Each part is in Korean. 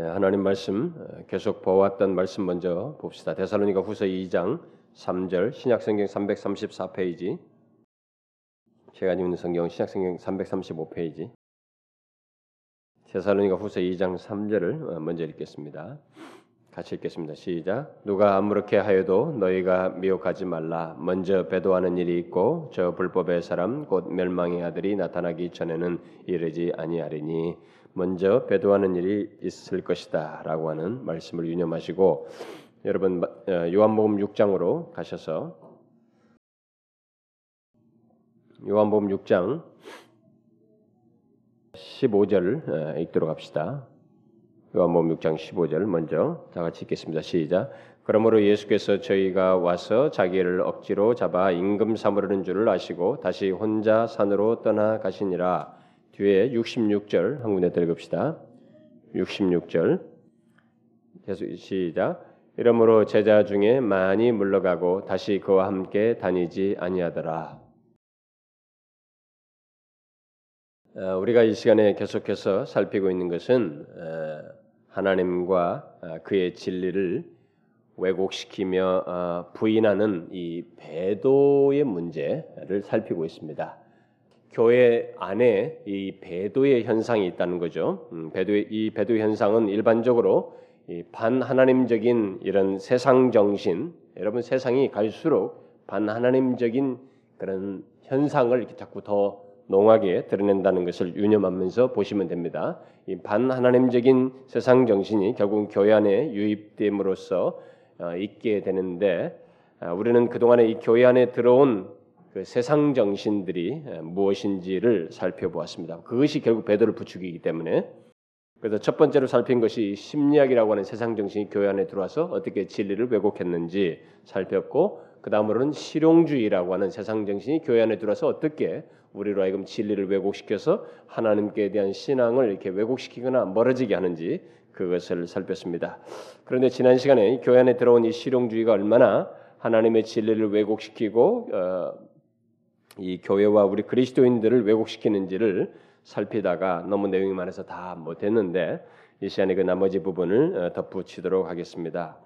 예, 하나님 말씀 어, 계속 보았던 말씀 먼저 봅시다. 데살로니가 후서 2장 3절 신약성경 334페이지 제가 있는 성경 신약성경 335페이지 데살로니가 후서 2장 3절을 어, 먼저 읽겠습니다. 같이 읽겠습니다. 시작. 누가 아무렇게 하여도 너희가 미혹하지 말라. 먼저 배도하는 일이 있고 저 불법의 사람 곧 멸망의 아들이 나타나기 전에는 이르지 아니하리니 먼저 배도하는 일이 있을 것이다라고 하는 말씀을 유념하시고 여러분 어, 요한복음 6장으로 가셔서 요한복음 6장 15절 어, 읽도록 합시다. 요한복음 6장 15절 먼저 다 같이 읽겠습니다. 시작. 그러므로 예수께서 저희가 와서 자기를 억지로 잡아 임금 삼으려는 줄을 아시고 다시 혼자 산으로 떠나 가시니라. 뒤에 66절 한 군데 읽읍시다. 66절 계속 시작. 이러므로 제자 중에 많이 물러가고 다시 그와 함께 다니지 아니하더라. 어, 우리가 이 시간에 계속해서 살피고 있는 것은 어, 하나님과 어, 그의 진리를 왜곡시키며 부인하는 이 배도의 문제를 살피고 있습니다. 교회 안에 이 배도의 현상이 있다는 거죠. 음, 배도의 이 배도 현상은 일반적으로 반하나님적인 이런 세상 정신, 여러분 세상이 갈수록 반하나님적인 그런 현상을 이렇게 자꾸 더 농하게 드러낸다는 것을 유념하면서 보시면 됩니다. 이 반하나님적인 세상 정신이 결국 교회 안에 유입됨으로써 어, 있게 되는데 아, 우리는 그동안에 이 교회 안에 들어온 그 세상 정신들이 무엇인지를 살펴보았습니다. 그것이 결국 배도를 부추기기 때문에 그래서 첫 번째로 살핀 것이 심리학이라고 하는 세상 정신이 교회 안에 들어와서 어떻게 진리를 왜곡했는지 살폈고 그 다음으로는 실용주의라고 하는 세상 정신이 교회 안에 들어와서 어떻게 우리로 하여금 진리를 왜곡시켜서 하나님께 대한 신앙을 이렇게 왜곡시키거나 멀어지게 하는지 그것을 살폈습니다. 그런데 지난 시간에 교회 안에 들어온 이 실용주의가 얼마나 하나님의 진리를 왜곡시키고 어, 이 교회와 우리 그리스도인들을 왜곡시키는지를 살피다가 너무 내용이 많아서 다 못했는데 이 시간에 그 나머지 부분을 어, 덧붙이도록 하겠습니다.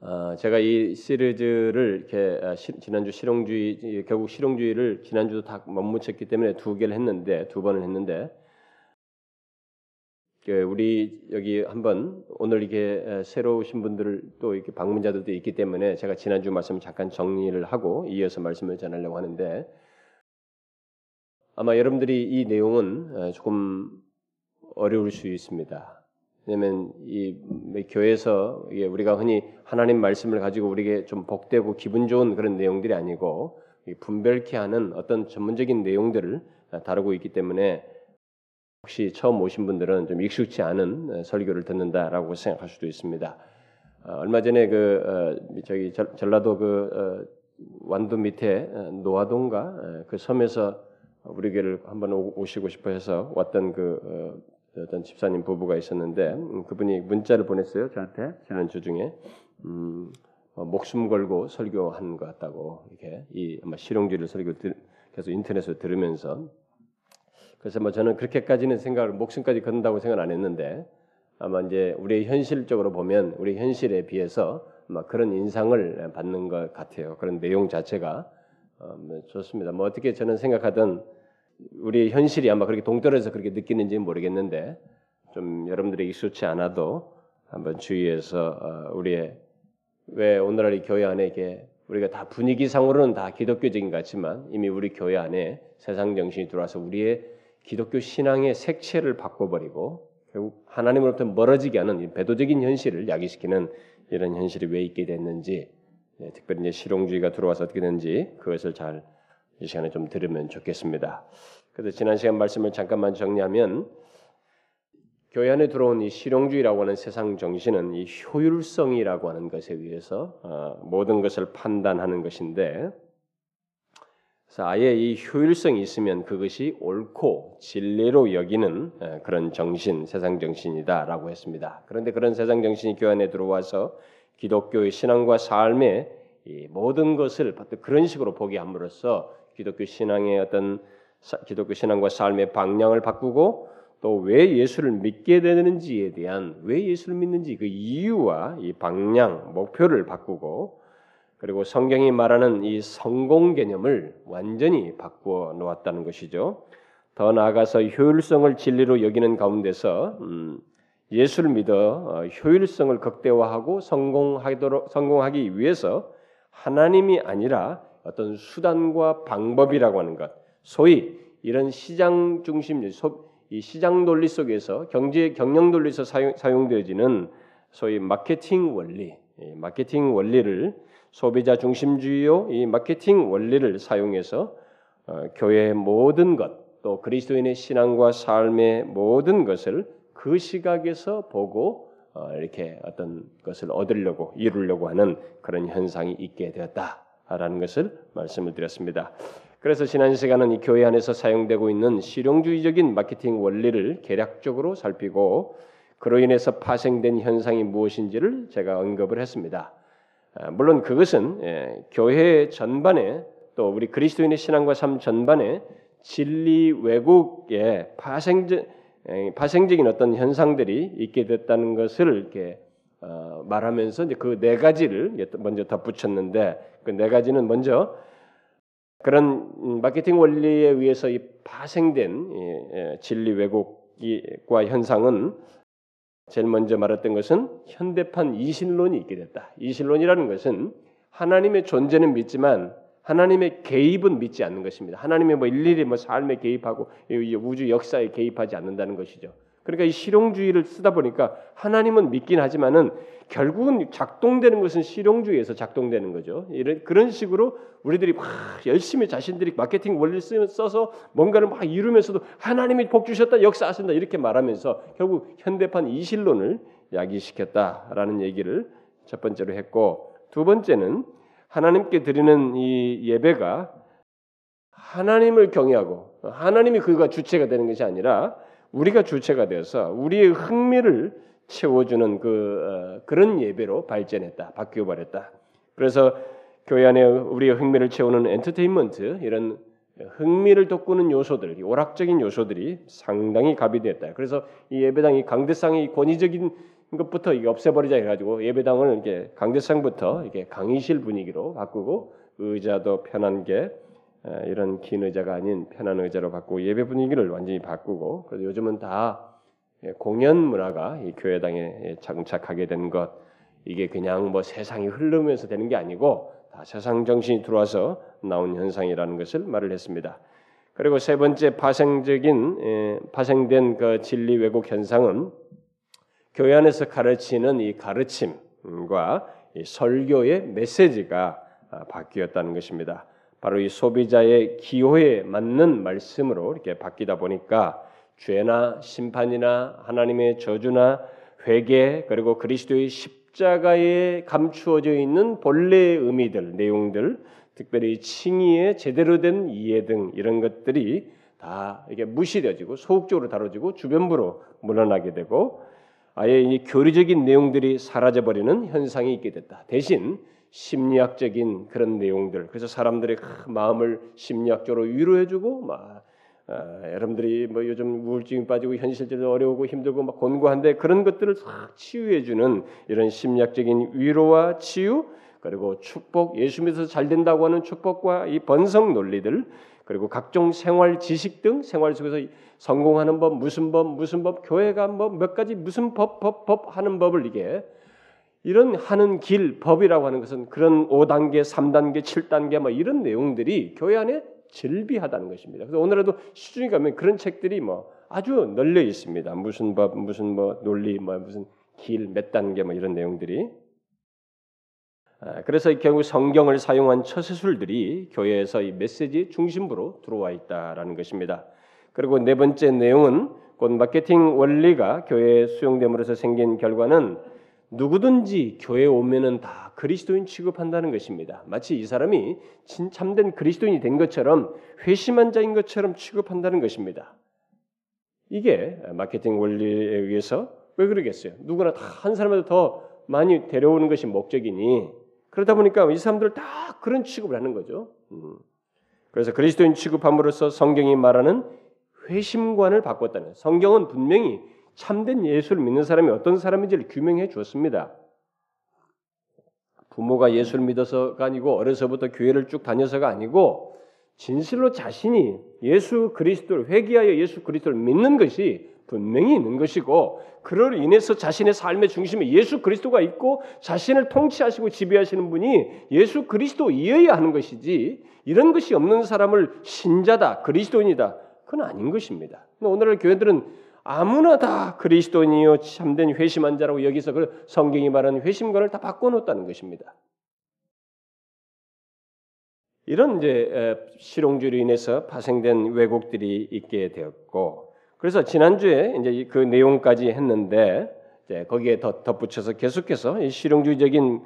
어, 제가 이 시리즈를 이렇게 어, 시, 지난주 실용주의 결국 실용주의를 지난주도 다 못 묻혔기 때문에 두 개를 했는데 두 번을 했는데 그 우리 여기 한번 오늘 이게 새로 오신 분들 또 이렇게 방문자들도 있기 때문에 제가 지난주 말씀 잠깐 정리를 하고 이어서 말씀을 전하려고 하는데 아마 여러분들이 이 내용은 조금 어려울 수 있습니다. 왜냐하면 이 교회에서 우리가 흔히 하나님 말씀을 가지고 우리에게 좀 복되고 기분 좋은 그런 내용들이 아니고 분별케 하는 어떤 전문적인 내용들을 다루고 있기 때문에 혹시 처음 오신 분들은 좀 익숙치 않은 설교를 듣는다라고 생각할 수도 있습니다. 어, 얼마 전에 그 어, 저기 전라도 그 어, 완도 밑에 노화동가 그 섬에서 우리 교회를 한번 오시고 싶어 해서 왔던 그 어떤 집사님 부부가 있었는데 음, 그분이 문자를 보냈어요 저한테 지난 주 중에 음, 어, 목숨 걸고 설교한 것 같다고 이렇게 이 아마 실용주의를 설교 들, 계속 인터넷으로 들으면서 그래서 뭐 저는 그렇게까지는 생각을 목숨까지 건다고 생각 안 했는데 아마 이제 우리 현실적으로 보면 우리 현실에 비해서 아마 그런 인상을 받는 것 같아요. 그런 내용 자체가 어, 뭐 좋습니다. 뭐 어떻게 저는 생각하든 우리 현실이 아마 그렇게 동떨어져서 그렇게 느끼는지 모르겠는데 좀 여러분들이 익숙치 않아도 한번 주의해서 어, 우리의 왜 오늘날 이 교회 안에 이게 우리가 다 분위기상으로는 다 기독교적인 것 같지만 이미 우리 교회 안에 세상 정신이 들어와서 우리의 기독교 신앙의 색채를 바꿔버리고 결국 하나님으로부터 멀어지게 하는 배도적인 현실을 야기시키는 이런 현실이 왜 있게 됐는지 예, 특별히 이제 실용주의가 들어와서 어떻게 되는지 그것을 잘 이 시간에 좀 들으면 좋겠습니다. 그래서 지난 시간 말씀을 잠깐만 정리하면 교회 안에 들어온 이 실용주의라고 하는 세상 정신은 이 효율성이라고 하는 것에 의해서 어, 모든 것을 판단하는 것인데 그래서 아예 이 효율성이 있으면 그것이 옳고 진리로 여기는 어, 그런 정신, 세상 정신이다라고 했습니다. 그런데 그런 세상 정신이 교회 안에 들어와서 기독교의 신앙과 삶의 모든 것을 그런 식으로 보게 함으로써 기독교 신앙의 어떤 기독교 신앙과 삶의 방향을 바꾸고 또 왜 예수를 믿게 되는지에 대한 왜 예수를 믿는지 그 이유와 이 방향, 목표를 바꾸고 그리고 성경이 말하는 이 성공 개념을 완전히 바꾸어 놓았다는 것이죠. 더 나아가서 효율성을 진리로 여기는 가운데서 음, 예수를 믿어 어, 효율성을 극대화하고 성공하도록 성공하기 위해서 하나님이 아니라 어떤 수단과 방법이라고 하는 것, 소위 이런 시장 중심, 이 시장 논리 속에서 경제 경영 논리에서 사용, 사용되어지는 소위 마케팅 원리, 마케팅 원리를 소비자 중심주의요 이 마케팅 원리를 사용해서 어, 교회의 모든 것, 또 그리스도인의 신앙과 삶의 모든 것을 그 시각에서 보고 어, 이렇게 어떤 것을 얻으려고 이루려고 하는 그런 현상이 있게 되었다라는 것을 말씀을 드렸습니다. 그래서 지난 시간은 이 교회 안에서 사용되고 있는 실용주의적인 마케팅 원리를 개략적으로 살피고 그로 인해서 파생된 현상이 무엇인지를 제가 언급을 했습니다. 아, 물론 그것은 예, 교회 전반에 또 우리 그리스도인의 신앙과 삶 전반에 진리 왜곡의 파생적 파생적인 어떤 현상들이 있게 됐다는 것을 이렇게 어, 말하면서 이제 그 네 가지를 먼저 덧붙였는데 그 네 가지는 먼저 그런 마케팅 원리에 의해서 이 파생된 진리 왜곡과 현상은 제일 먼저 말했던 것은 현대판 이신론이 있게 됐다. 이신론이라는 것은 하나님의 존재는 믿지만 하나님의 개입은 믿지 않는 것입니다. 하나님의 뭐 일일이 뭐 삶에 개입하고 우주 역사에 개입하지 않는다는 것이죠. 그러니까 이 실용주의를 쓰다 보니까 하나님은 믿긴 하지만은 결국은 작동되는 것은 실용주의에서 작동되는 거죠. 이런 그런 식으로 우리들이 막 열심히 자신들이 마케팅 원리를 써서 뭔가를 막 이루면서도 하나님이 복 주셨다, 역사하신다 이렇게 말하면서 결국 현대판 이실론을 야기시켰다라는 얘기를 첫 번째로 했고 두 번째는 하나님께 드리는 이 예배가 하나님을 경외하고 하나님이 그가 주체가 되는 것이 아니라 우리가 주체가 되어서 우리의 흥미를 채워주는 그 어, 그런 예배로 발전했다, 바뀌어 버렸다. 그래서 교회 안에 우리의 흥미를 채우는 엔터테인먼트 이런 흥미를 돋구는 요소들, 오락적인 요소들이 상당히 가비됐다. 그래서 이 예배당이 강대상이 권위적인 것부터 이게 없애버리자 해가지고 예배당을 이렇게 강대상부터 이게 강의실 분위기로 바꾸고 의자도 편한 게 이런 긴 의자가 아닌 편한 의자로 바꾸고 예배 분위기를 완전히 바꾸고 그래서 요즘은 다 예, 공연 문화가 이 교회당에 장착하게 된 것 이게 그냥 뭐 세상이 흐르면서 되는 게 아니고 다 세상 정신이 들어와서 나온 현상이라는 것을 말을 했습니다. 그리고 세 번째 파생적인 파생된 그 진리 왜곡 현상은 교회 안에서 가르치는 이 가르침과 이 설교의 메시지가 아, 바뀌었다는 것입니다. 바로 이 소비자의 기호에 맞는 말씀으로 이렇게 바뀌다 보니까 죄나 심판이나 하나님의 저주나 회개 그리고 그리스도의 십자가에 감추어져 있는 본래의 의미들 내용들 특별히 칭의의 제대로 된 이해 등 이런 것들이 다 이게 무시되어지고 소극적으로 다뤄지고 주변부로 물러나게 되고 아예 이 교리적인 내용들이 사라져 버리는 현상이 있게 됐다. 대신 심리학적인 그런 내용들. 그래서 사람들의 마음을 심리학적으로 위로해주고 막 아, 여러분들이 뭐 요즘 우울증이 빠지고 현실적으로 어려우고 힘들고 막 곤고한데 그런 것들을 싹 치유해주는 이런 심리학적인 위로와 치유 그리고 축복 예수 믿어서 잘 된다고 하는 축복과 이 번성 논리들 그리고 각종 생활 지식 등 생활 속에서 성공하는 법 무슨 법 무슨 법 교회가 뭐 몇 가지 무슨 법 법 법 하는 법을 이게 이런 하는 길 법이라고 하는 것은 그런 5단계, 3단계, 7단계 뭐 이런 내용들이 교회 안에 절비하다는 것입니다. 그래서 오늘에도 시중에 가면 그런 책들이 뭐 아주 널려 있습니다. 무슨 법, 무슨 뭐 논리, 뭐 무슨 길, 몇 단계 뭐 이런 내용들이. 아, 그래서 결국 성경을 사용한 처세술들이 교회에서 이 메시지 중심부로 들어와 있다라는 것입니다. 그리고 네 번째 내용은 곧 마케팅 원리가 교회에 수용됨으로써 생긴 결과는 누구든지 교회에 오면은 다 그리스도인 취급한다는 것입니다. 마치 이 사람이 참된 그리스도인이 된 것처럼 회심한 자인 것처럼 취급한다는 것입니다. 이게 마케팅 원리에 의해서 왜 그러겠어요? 누구나 다 한 사람마다 더 많이 데려오는 것이 목적이니 그러다 보니까 이 사람들 다 그런 취급을 하는 거죠. 음. 그래서 그리스도인 취급함으로써 성경이 말하는 회심관을 바꿨다는 성경은 분명히 참된 예수를 믿는 사람이 어떤 사람인지를 규명해 주었습니다. 부모가 예수를 믿어서가 아니고 어려서부터 교회를 쭉 다녀서가 아니고 진실로 자신이 예수 그리스도를 회개하여 예수 그리스도를 믿는 것이 분명히 있는 것이고 그로 인해서 자신의 삶의 중심에 예수 그리스도가 있고 자신을 통치하시고 지배하시는 분이 예수 그리스도이어야 하는 것이지 이런 것이 없는 사람을 신자다 그리스도인이다 그건 아닌 것입니다. 오늘날 교회들은 아무나 다 그리스도인이요 참된 회심한 자라고 여기서 그 성경이 말하는 회심관을 다 바꿔놓았다는 것입니다. 이런 이제 실용주의로 인해서 파생된 왜곡들이 있게 되었고, 그래서 지난주에 이제 그 내용까지 했는데, 거기에 더 덧붙여서 계속해서 이 실용주의적인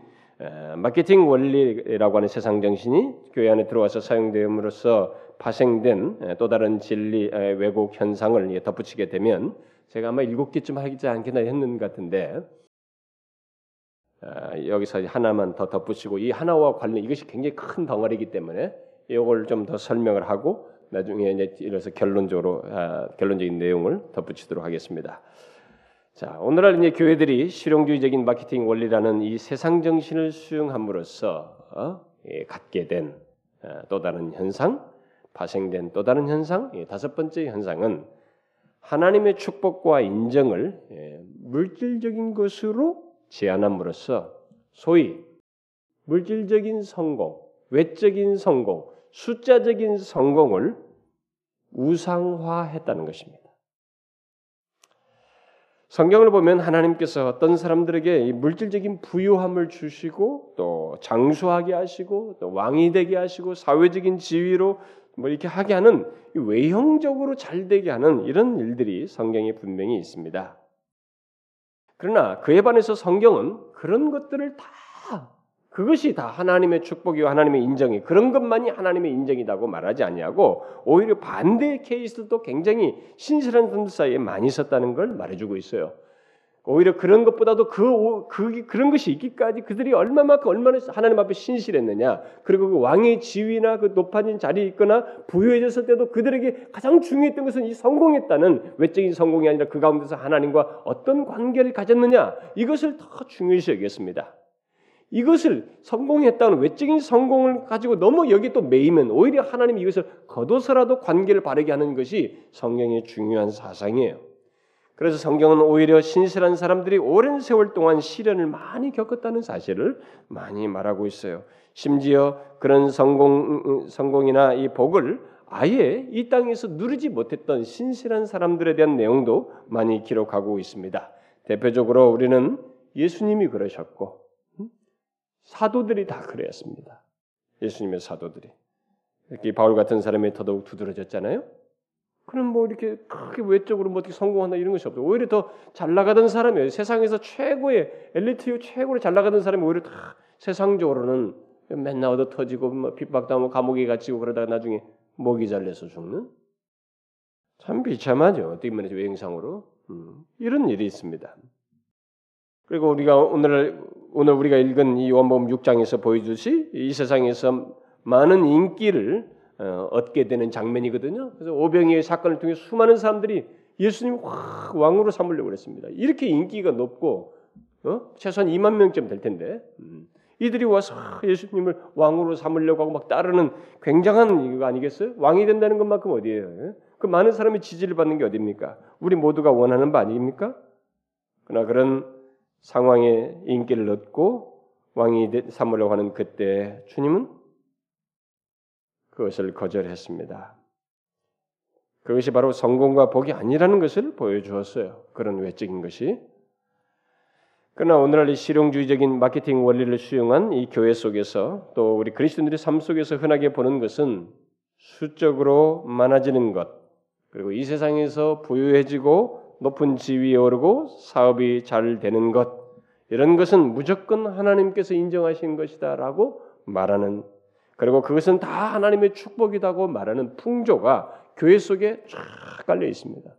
마케팅 원리라고 하는 세상 정신이 교회 안에 들어와서 사용됨으로써 파생된 또 다른 진리 왜곡 현상을 덧붙이게 되면 제가 아마 일곱 개쯤 하지 않겠나 했는 것 같은데 여기서 하나만 더 덧붙이고 이 하나와 관련 이것이 굉장히 큰 덩어리이기 때문에 이걸 좀 더 설명을 하고 나중에 이제 이래서 결론적으로 결론적인 내용을 덧붙이도록 하겠습니다. 자, 오늘날 이제 교회들이 실용주의적인 마케팅 원리라는 이 세상 정신을 수용함으로써 어? 예, 갖게 된또 다른 현상, 파생된 또 다른 현상, 예, 다섯 번째 현상은 하나님의 축복과 인정을 예, 물질적인 것으로 제한함으로써 소위 물질적인 성공, 외적인 성공, 숫자적인 성공을 우상화했다는 것입니다. 성경을 보면 하나님께서 어떤 사람들에게 물질적인 부유함을 주시고 또 장수하게 하시고 또 왕이 되게 하시고 사회적인 지위로 뭐 이렇게 하게 하는 외형적으로 잘 되게 하는 이런 일들이 성경에 분명히 있습니다. 그러나 그에 반해서 성경은 그런 것들을 다 그것이 다 하나님의 축복이고 하나님의 인정이 그런 것만이 하나님의 인정이라고 말하지 아니하고 오히려 반대의 케이스도 굉장히 신실한 분들 사이에 많이 있었다는 걸 말해주고 있어요. 오히려 그런 것보다도 그, 그 그런 것이 있기까지 그들이 얼마만큼 얼마나 하나님 앞에 신실했느냐 그리고 그 왕의 지위나 그 높아진 자리에 있거나 부유해졌을 때도 그들에게 가장 중요했던 것은 이 성공했다는 외적인 성공이 아니라 그 가운데서 하나님과 어떤 관계를 가졌느냐 이것을 더 중요시 여겼습니다. 이것을 성공했다는 외적인 성공을 가지고 너무 여기 또 매이면 오히려 하나님이 이것을 거둬서라도 관계를 바르게 하는 것이 성경의 중요한 사상이에요. 그래서 성경은 오히려 신실한 사람들이 오랜 세월 동안 시련을 많이 겪었다는 사실을 많이 말하고 있어요. 심지어 그런 성공 성공이나 이 복을 아예 이 땅에서 누리지 못했던 신실한 사람들에 대한 내용도 많이 기록하고 있습니다. 대표적으로 우리는 예수님이 그러셨고 음? 사도들이 다 그랬습니다. 예수님의 사도들이 이렇게 바울 같은 사람이 더더욱 두드러졌잖아요. 그럼 뭐 이렇게 크게 외적으로 뭐 어떻게 성공한다 이런 것이 없어요. 오히려 더 잘 나가던 사람이에요. 세상에서 최고의 엘리트 최고로 잘 나가던 사람이 오히려 다 세상적으로는 맨날 얻어 터지고 뭐 핍박당하고 감옥에 갇히고 그러다가 나중에 목이 잘려서 죽는 참 비참하죠. 어떻게 말해서 외형상으로 음, 이런 일이 있습니다. 그리고 우리가 오늘 오늘 우리가 읽은 이 요한복음 6장에서 보여주듯이 이 세상에서 많은 인기를 어, 얻게 되는 장면이거든요. 그래서 오병이의 사건을 통해 수많은 사람들이 예수님 확 왕으로 삼으려고 그랬습니다. 이렇게 인기가 높고 어? 최소한 2만 명쯤 될 텐데 음. 이들이 와서 예수님을 왕으로 삼으려고 하고 막 따르는 굉장한 이거 아니겠어요? 왕이 된다는 것만큼 어디예요? 예? 그 많은 사람이 지지를 받는 게 어디입니까? 우리 모두가 원하는 바 아닙니까? 그러나 그런 상황에 인기를 얻고 왕이 삼으려고 하는 그때 주님은 그것을 거절했습니다. 그것이 바로 성공과 복이 아니라는 것을 보여주었어요. 그런 외적인 것이. 그러나 오늘날 이 실용주의적인 마케팅 원리를 수용한 이 교회 속에서 또 우리 그리스도인들의 삶 속에서 흔하게 보는 것은 수적으로 많아지는 것, 그리고 이 세상에서 부유해지고 높은 지위에 오르고 사업이 잘 되는 것, 이런 것은 무조건 하나님께서 인정하신 것이다라고 말하는 그리고 그것은 다 하나님의 축복이라고 말하는 풍조가 교회 속에 쫙 깔려 있습니다.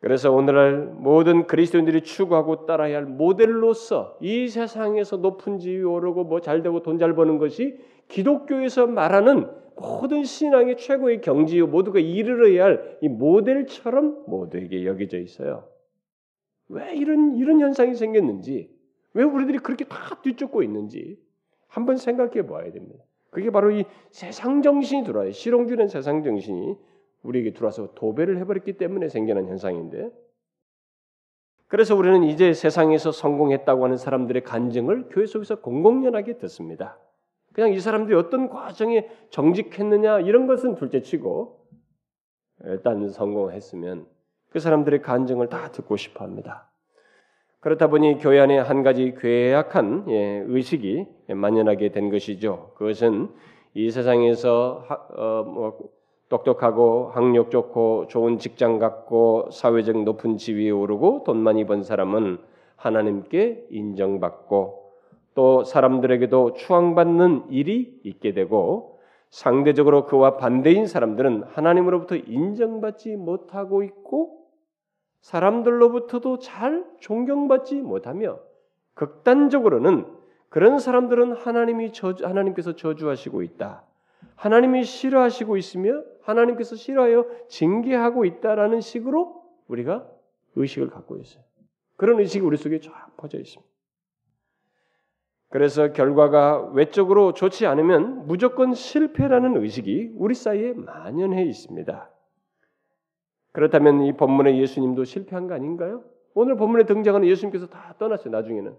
그래서 오늘날 모든 그리스도인들이 추구하고 따라야 할 모델로서 이 세상에서 높은 지위 오르고 뭐 잘 되고 돈 잘 버는 것이 기독교에서 말하는 모든 신앙의 최고의 경지요 모두가 이르러야 할 이 모델처럼 모두에게 여겨져 있어요. 왜 이런 이런 현상이 생겼는지, 왜 우리들이 그렇게 다 뒤쫓고 있는지 한번 생각해 봐야 됩니다. 그게 바로 이 세상 정신이 들어와요. 실용주는 세상 정신이 우리에게 들어와서 도배를 해버렸기 때문에 생겨난 현상인데, 그래서 우리는 이제 세상에서 성공했다고 하는 사람들의 간증을 교회 속에서 공공연하게 듣습니다. 그냥 이 사람들이 어떤 과정에 정직했느냐 이런 것은 둘째치고 일단 성공했으면 그 사람들의 간증을 다 듣고 싶어 합니다. 그렇다 보니 교회 안에 한 가지 괴약한 예, 의식이 만연하게 된 것이죠. 그것은 이 세상에서 어, 뭐 똑똑하고 학력 좋고 좋은 직장 갖고 사회적 높은 지위에 오르고 돈 많이 번 사람은 하나님께 인정받고 또 사람들에게도 추앙받는 일이 있게 되고 상대적으로 그와 반대인 사람들은 하나님으로부터 인정받지 못하고 있고 사람들로부터도 잘 존경받지 못하며 극단적으로는 그런 사람들은 하나님이 저주, 하나님께서 저주하시고 있다. 하나님이 싫어하시고 있으며 하나님께서 싫어하여 징계하고 있다라는 식으로 우리가 의식을 갖고 있어요. 그런 의식이 우리 속에 쫙 퍼져 있습니다. 그래서 결과가 외적으로 좋지 않으면 무조건 실패라는 의식이 우리 사이에 만연해 있습니다. 그렇다면 이 본문의 예수님도 실패한 거 아닌가요? 오늘 본문에 등장하는 예수님께서 다 떠났어요. 나중에는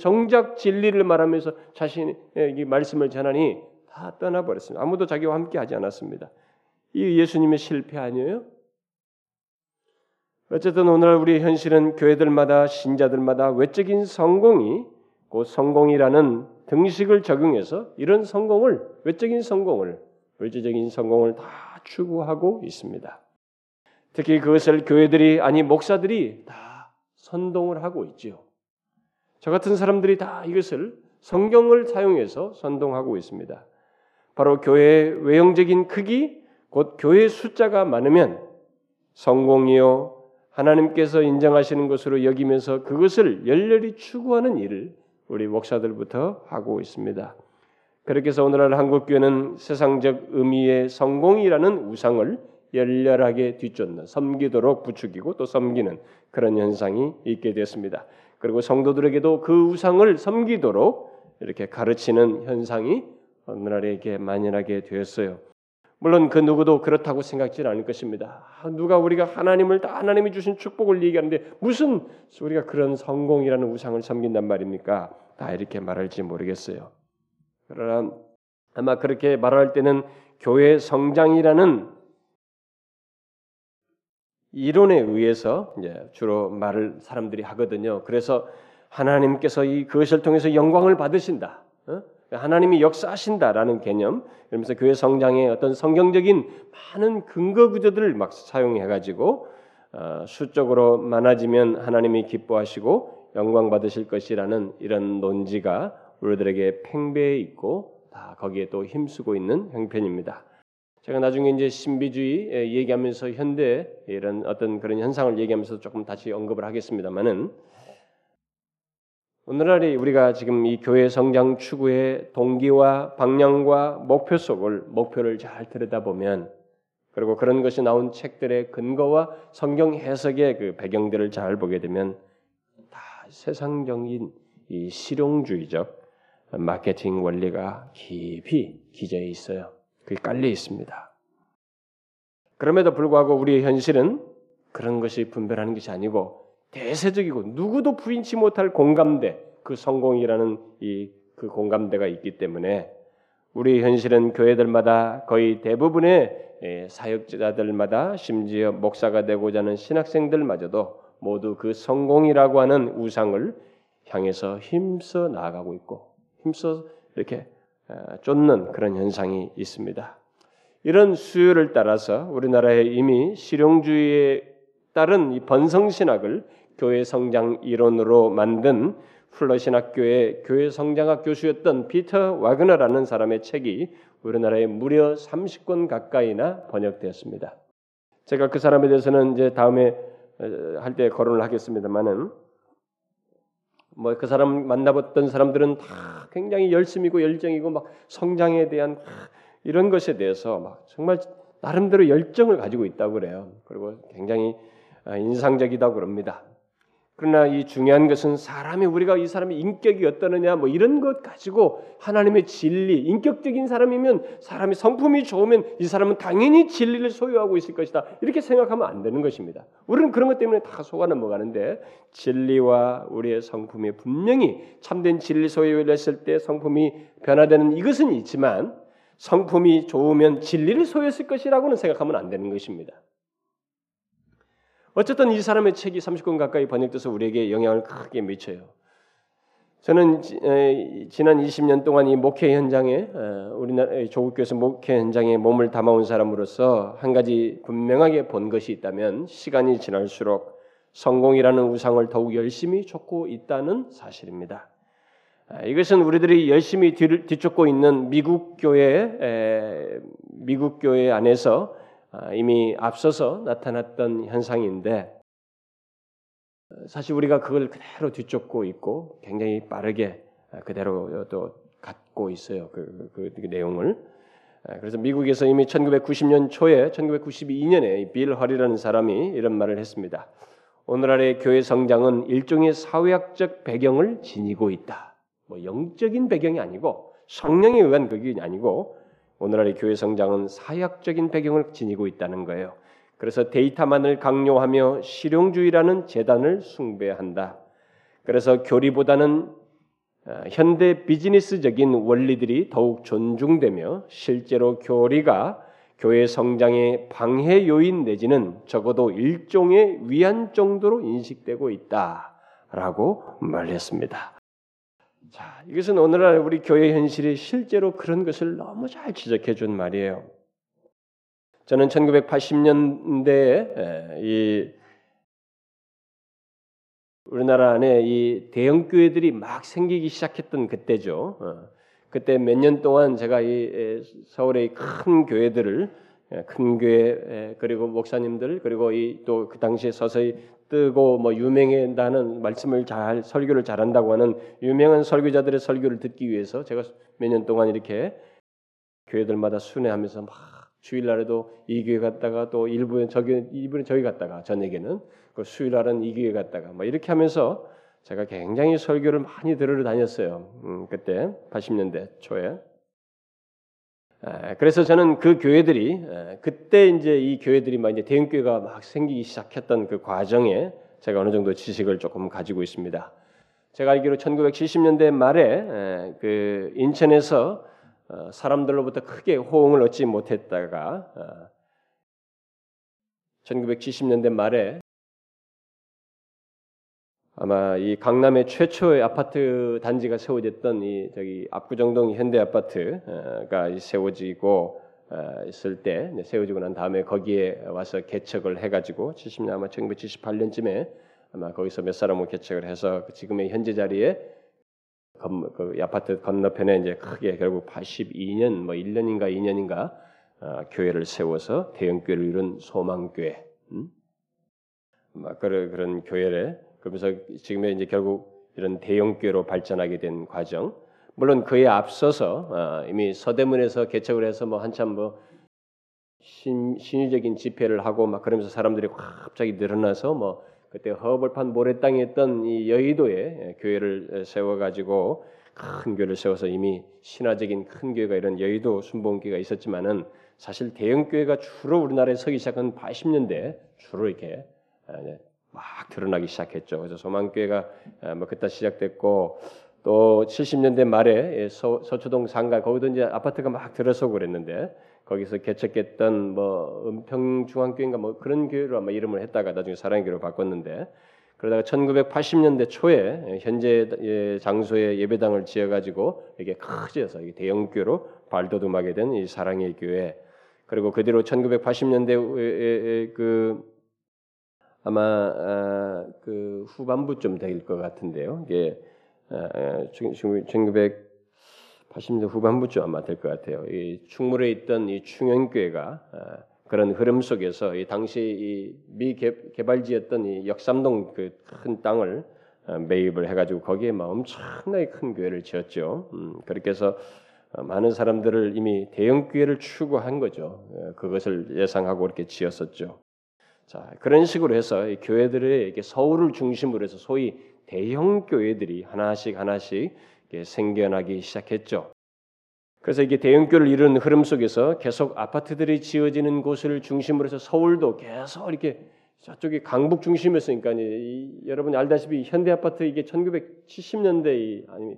정작 진리를 말하면서 자신의 이 말씀을 전하니 다 떠나버렸습니다. 아무도 자기와 함께 하지 않았습니다. 이 예수님의 실패 아니에요? 어쨌든 오늘 우리 현실은 교회들마다 신자들마다 외적인 성공이 곧 성공이라는 등식을 적용해서 이런 성공을 외적인 성공을 물질적인 성공을 다 추구하고 있습니다. 특히 그것을 교회들이 아니 목사들이 다 선동을 하고 있지요. 저 같은 사람들이 다 이것을 성경을 사용해서 선동하고 있습니다. 바로 교회의 외형적인 크기, 곧 교회 숫자가 많으면 성공이요 하나님께서 인정하시는 것으로 여기면서 그것을 열렬히 추구하는 일을 우리 목사들부터 하고 있습니다. 그렇게 해서 오늘날 한국 교회는 세상적 의미의 성공이라는 우상을 열렬하게 뒤쫓는 섬기도록 부추기고 또 섬기는 그런 현상이 있게 되었습니다. 그리고 성도들에게도 그 우상을 섬기도록 이렇게 가르치는 현상이 오늘날에 이렇게 만연하게 되었어요. 물론 그 누구도 그렇다고 생각지는 않을 것입니다. 누가 우리가 하나님을 다 하나님이 주신 축복을 얘기하는데 무슨 우리가 그런 성공이라는 우상을 섬긴단 말입니까? 다 이렇게 말할지 모르겠어요. 그러나 아마 그렇게 말할 때는 교회 성장이라는 이론에 의해서 이제 주로 말을 사람들이 하거든요. 그래서 하나님께서 이 그것을 통해서 영광을 받으신다. 어? 하나님이 역사하신다라는 개념, 그러면서 교회 성장의 어떤 성경적인 많은 근거 구조들을 막 사용해 가지고 어, 수적으로 많아지면 하나님이 기뻐하시고 영광 받으실 것이라는 이런 논지가 우리들에게 팽배해 있고 다 거기에 또 힘쓰고 있는 형편입니다. 제가 나중에 이제 신비주의 얘기하면서 현대 이런 어떤 그런 현상을 얘기하면서 조금 다시 언급을 하겠습니다만은 오늘날에 우리가 지금 이 교회 성장 추구의 동기와 방향과 목표 속을 목표를 잘 들여다보면 그리고 그런 것이 나온 책들의 근거와 성경 해석의 그 배경들을 잘 보게 되면 다 세상적인 이 실용주의적 마케팅 원리가 깊이 기저에 있어요. 그게 깔려 있습니다. 그럼에도 불구하고 우리의 현실은 그런 것이 분별하는 것이 아니고 대세적이고 누구도 부인치 못할 공감대, 그 성공이라는 이 그 공감대가 있기 때문에 우리 현실은 교회들마다 거의 대부분의 예, 사역자들마다 심지어 목사가 되고자 하는 신학생들마저도 모두 그 성공이라고 하는 우상을 향해서 힘써 나아가고 있고 힘써 이렇게 아, 쫓는 그런 현상이 있습니다. 이런 수요를 따라서 우리나라에 이미 실용주의에 따른 이 번성 신학을 교회 성장 이론으로 만든 플러 신학교의 교회 성장학 교수였던 피터 와그너라는 사람의 책이 우리나라에 무려 30권 가까이나 번역되었습니다. 제가 그 사람에 대해서는 이제 다음에 어, 할때 거론을 하겠습니다만은 뭐 그 사람 만나봤던 사람들은 다 굉장히 열심이고 열정이고 막 성장에 대한 이런 것에 대해서 막 정말 나름대로 열정을 가지고 있다고 그래요. 그리고 굉장히 아, 인상적이다고 그럽니다. 그러나 이 중요한 것은 사람이 우리가 이 사람의 인격이 어떠느냐 뭐 이런 것 가지고 하나님의 진리, 인격적인 사람이면 사람이 성품이 좋으면 이 사람은 당연히 진리를 소유하고 있을 것이다. 이렇게 생각하면 안 되는 것입니다. 우리는 그런 것 때문에 다 속아 넘어가는데 진리와 우리의 성품이 분명히 참된 진리 소유를 했을 때 성품이 변화되는 이것은 있지만 성품이 좋으면 진리를 소유했을 것이라고는 생각하면 안 되는 것입니다. 어쨌든 이 사람의 책이 30권 가까이 번역돼서 우리에게 영향을 크게 미쳐요. 저는 지난 20년 동안 이 목회 현장에 우리나라 조국교에서 목회 현장에 몸을 담아온 사람으로서 한 가지 분명하게 본 것이 있다면 시간이 지날수록 성공이라는 우상을 더욱 열심히 쫓고 있다는 사실입니다. 이것은 우리들이 열심히 뒤쫓고 있는 미국 교회 미국 교회 안에서 아, 이미 앞서서 나타났던 현상인데 사실 우리가 그걸 그대로 뒤쫓고 있고 굉장히 빠르게 그대로 또 갖고 있어요. 그, 그, 그 내용을. 아, 그래서 미국에서 이미 1990년 초에 1992년에 빌 허리라는 사람이 이런 말을 했습니다. 오늘날의 교회 성장은 일종의 사회학적 배경을 지니고 있다. 뭐 영적인 배경이 아니고 성령에 의한 그게 아니고 오늘날의 교회 성장은 사역적인 배경을 지니고 있다는 거예요. 그래서 데이터만을 강요하며 실용주의라는 재단을 숭배한다. 그래서 교리보다는 어, 현대 비즈니스적인 원리들이 더욱 존중되며 실제로 교리가 교회 성장의 방해 요인 내지는 적어도 일종의 위안 정도로 인식되고 있다라고 말했습니다. 자, 이것은 오늘날 우리 교회 현실이 실제로 그런 것을 너무 잘 지적해 준 말이에요. 저는 1980년대에 이 우리나라 안에 이 대형 교회들이 막 생기기 시작했던 그때죠. 어, 그때 몇 년 동안 제가 이 서울의 큰 교회들을 큰 교회 그리고 목사님들 그리고 이 또 그 당시에 서서히 뜨고 뭐 유명해다는 말씀을 잘 설교를 잘한다고 하는 유명한 설교자들의 설교를 듣기 위해서 제가 몇 년 동안 이렇게 교회들마다 순회하면서 막 주일날에도 이 교회 갔다가 또 일부에 저기 일부는 저기 갔다가 저녁에는 그 수요일날은 이 교회 갔다가 뭐 이렇게 하면서 제가 굉장히 설교를 많이 들으러 다녔어요. 음, 그때 80년대 초에. 그래서 저는 그 교회들이 그때 이제 이 교회들이 막 이제 대형 교회가 막 생기기 시작했던 그 과정에 제가 어느 정도 지식을 조금 가지고 있습니다. 제가 알기로 1970년대 말에 그 인천에서 어, 사람들로부터 크게 호응을 얻지 못했다가 1970년대 어, 말에 아마 이 강남의 최초의 아파트 단지가 세워졌던 이 저기 압구정동 현대 아파트가 세워지고 어, 있을 때 세워지고 난 다음에 거기에 와서 개척을 해가지고 70년 아마 1978년쯤에 아마 거기서 몇 사람을 개척을 해서 그 지금의 현재 자리에 건, 그 아파트 건너편에 이제 크게 결국 82년 뭐 1년인가 2년인가 어, 교회를 세워서 대형 교회를 이룬 소망교회, 음? 막 그런 그런 교회를 그러면서 지금의 이제 결국 이런 대형교회로 발전하게 된 과정. 물론 그에 앞서서 어, 이미 서대문에서 개척을 해서 뭐 한참 뭐 신, 신의적인 집회를 하고 막 그러면서 사람들이 갑자기 늘어나서 뭐 그때 허벌판 모래 땅에 있던 이 여의도에 교회를 세워가지고 큰 교회를 세워서 이미 신화적인 큰 교회가 이런 여의도 순복음교회가 있었지만은 사실 대형 교회가 주로 우리나라에 서기 시작한 80년대 주로 이렇게 아, 막 드러나기 시작했죠. 그래서 소망교회가 아, 뭐 그때 시작됐고 또 70년대 말에 서, 서초동 상가 거기도 이제 아파트가 막 들어서고 그랬는데 거기서 개척했던 뭐 은평 중앙교회인가 뭐 그런 교회로 아마 이름을 했다가 나중에 사랑교회로 바꿨는데 그러다가 1980년대 초에 현재 예, 장소에 예배당을 지어가지고 이게 커져서 대형 교회로 발돋움하게 된 이 사랑의 교회 그리고 그 뒤로 1980년대 그 아마 아, 그 후반부쯤 될 것 같은데요. 이게 아, 1980년대 후반부쯤 아마 될 것 같아요. 이 충무로에 있던 이 충현교회가 아, 그런 흐름 속에서 이 당시 이 미 개발지였던 이 역삼동 그 큰 땅을 아, 매입을 해가지고 거기에 막 엄청나게 큰 교회를 지었죠. 음, 그렇게 해서 많은 사람들을 이미 대형 교회를 추구한 거죠. 예, 그것을 예상하고 이렇게 지었었죠. 자 그런 식으로 해서 교회들의 서울을 중심으로 해서 소위 대형 교회들이 하나씩 하나씩 생겨나기 시작했죠. 그래서 이게 대형교를 이루는 흐름 속에서 계속 아파트들이 지어지는 곳을 중심으로 해서 서울도 계속 이렇게 저쪽이 강북 중심이었으니까 여러분이 알다시피 현대 아파트 이게 1970년대 아니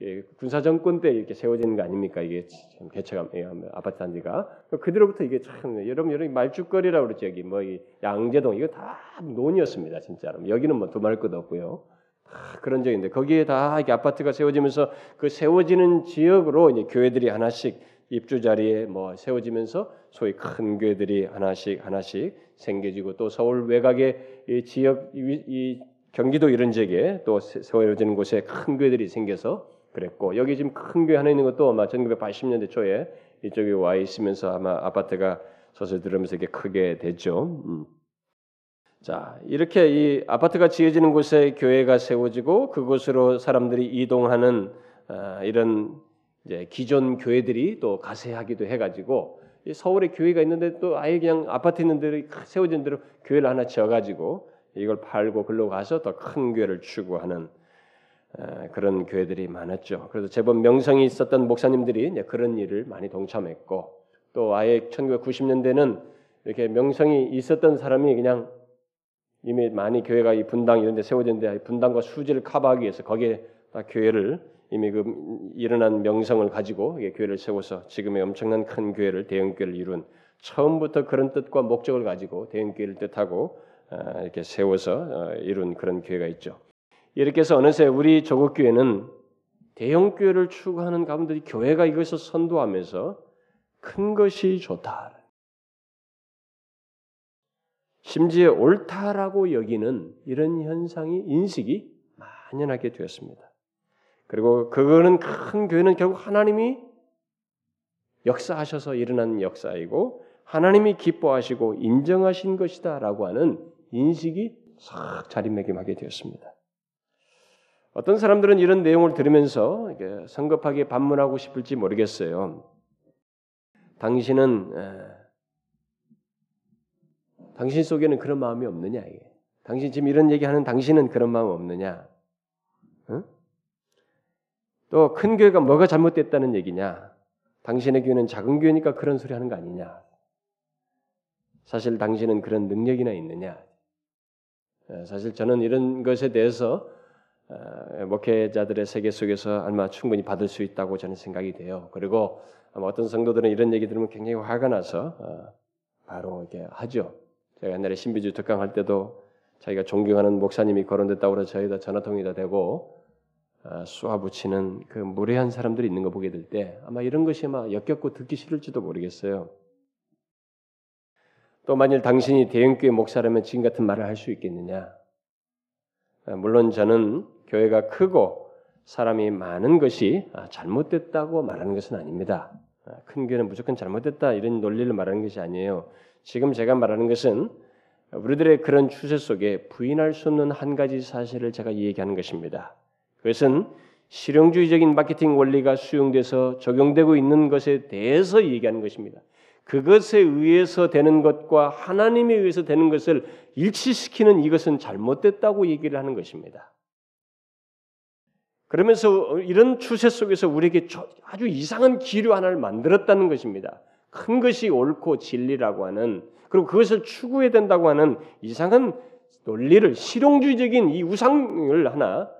예, 군사 정권 때 이렇게 세워지는 거 아닙니까? 이게 개척 예, 아파트 단지가 그대로부터 이게 참 여러분 여러분 말죽거리라고 그러죠 여기 뭐 양재동 이거 다 논이었습니다 진짜로 여기는 뭐 두말 것 없고요. 그런 적인데 거기에 다 이게 아파트가 세워지면서 그 세워지는 지역으로 이제 교회들이 하나씩 입주 자리에 뭐 세워지면서 소위 큰 교회들이 하나씩 하나씩 생겨지고 또 서울 외곽의 이 지역 이, 이 경기도 이런 지역에 또 세워지는 곳에 큰 교회들이 생겨서 그랬고 여기 지금 큰 교회 하나 있는 것도 아마 1980년대 초에 이쪽에 와 있으면서 아마 아파트가 서서 들으면서 이렇게 크게 됐죠. 음. 자, 이렇게 이 아파트가 지어지는 곳에 교회가 세워지고 그곳으로 사람들이 이동하는 어, 이런 이제 기존 교회들이 또 가세하기도 해가지고 서울에 교회가 있는데 또 아예 그냥 아파트 있는 데로 세워진 대로 교회를 하나 지어가지고 이걸 팔고 글로 가서 더 큰 교회를 추구하는 어, 그런 교회들이 많았죠. 그래서 제법 명성이 있었던 목사님들이 그런 일을 많이 동참했고 또 아예 1990년대는 이렇게 명성이 있었던 사람이 그냥 이미 많이 교회가 이 분당 이런 데 세워졌는데 분당과 수지를 커버하기 위해서 거기에 다 교회를 이미 그 일어난 명성을 가지고 교회를 세워서 지금의 엄청난 큰 교회를 대형 교회를 이룬 처음부터 그런 뜻과 목적을 가지고 대형 교회를 뜻하고 아, 이렇게 세워서 어, 이룬 그런 교회가 있죠. 이렇게 해서 어느새 우리 조국 교회는 대형 교회를 추구하는 가운데 교회가 이것을 선도하면서 큰 것이 좋다. 심지어 옳다라고 여기는 이런 현상이 인식이 만연하게 되었습니다. 그리고 그거는 큰 교회는 결국 하나님이 역사하셔서 일어난 역사이고 하나님이 기뻐하시고 인정하신 것이다라고 하는 인식이 싹 자리매김하게 되었습니다. 어떤 사람들은 이런 내용을 들으면서 성급하게 반문하고 싶을지 모르겠어요. 당신은 당신 속에는 그런 마음이 없느냐 이게. 당신 지금 이런 얘기하는 당신은 그런 마음 없느냐? 응? 또큰 교회가 뭐가 잘못됐다는 얘기냐? 당신의 교회는 작은 교회니까 그런 소리 하는 거 아니냐? 사실 당신은 그런 능력이나 있느냐? 어, 사실 저는 이런 것에 대해서 어, 목회자들의 세계 속에서 아마 충분히 받을 수 있다고 저는 생각이 돼요. 그리고 어떤 성도들은 이런 얘기 들으면 굉장히 화가 나서 어, 바로 이렇게 하죠. 제가 옛날에 신비주 특강 할 때도 자기가 존경하는 목사님이 거론됐다고 해서 저희가 전화통이 다 되고 아, 쏘아붙이는 그 무례한 사람들이 있는 거 보게 될 때 아마 이런 것이 아마 역겹고 듣기 싫을지도 모르겠어요. 또 만일 당신이 대형교회 목사라면 지금 같은 말을 할 수 있겠느냐? 아, 물론 저는 교회가 크고 사람이 많은 것이 아, 잘못됐다고 말하는 것은 아닙니다. 큰 교회는 무조건 잘못됐다 이런 논리를 말하는 것이 아니에요. 지금 제가 말하는 것은 우리들의 그런 추세 속에 부인할 수 없는 한 가지 사실을 제가 얘기하는 것입니다. 그것은 실용주의적인 마케팅 원리가 수용돼서 적용되고 있는 것에 대해서 얘기하는 것입니다. 그것에 의해서 되는 것과 하나님에 의해서 되는 것을 일치시키는 이것은 잘못됐다고 얘기를 하는 것입니다. 그러면서 이런 추세 속에서 우리에게 아주 이상한 기류 하나를 만들었다는 것입니다. 큰 것이 옳고 진리라고 하는 그리고 그것을 추구해야 된다고 하는 이상한 논리를 실용주의적인 이 우상을 하나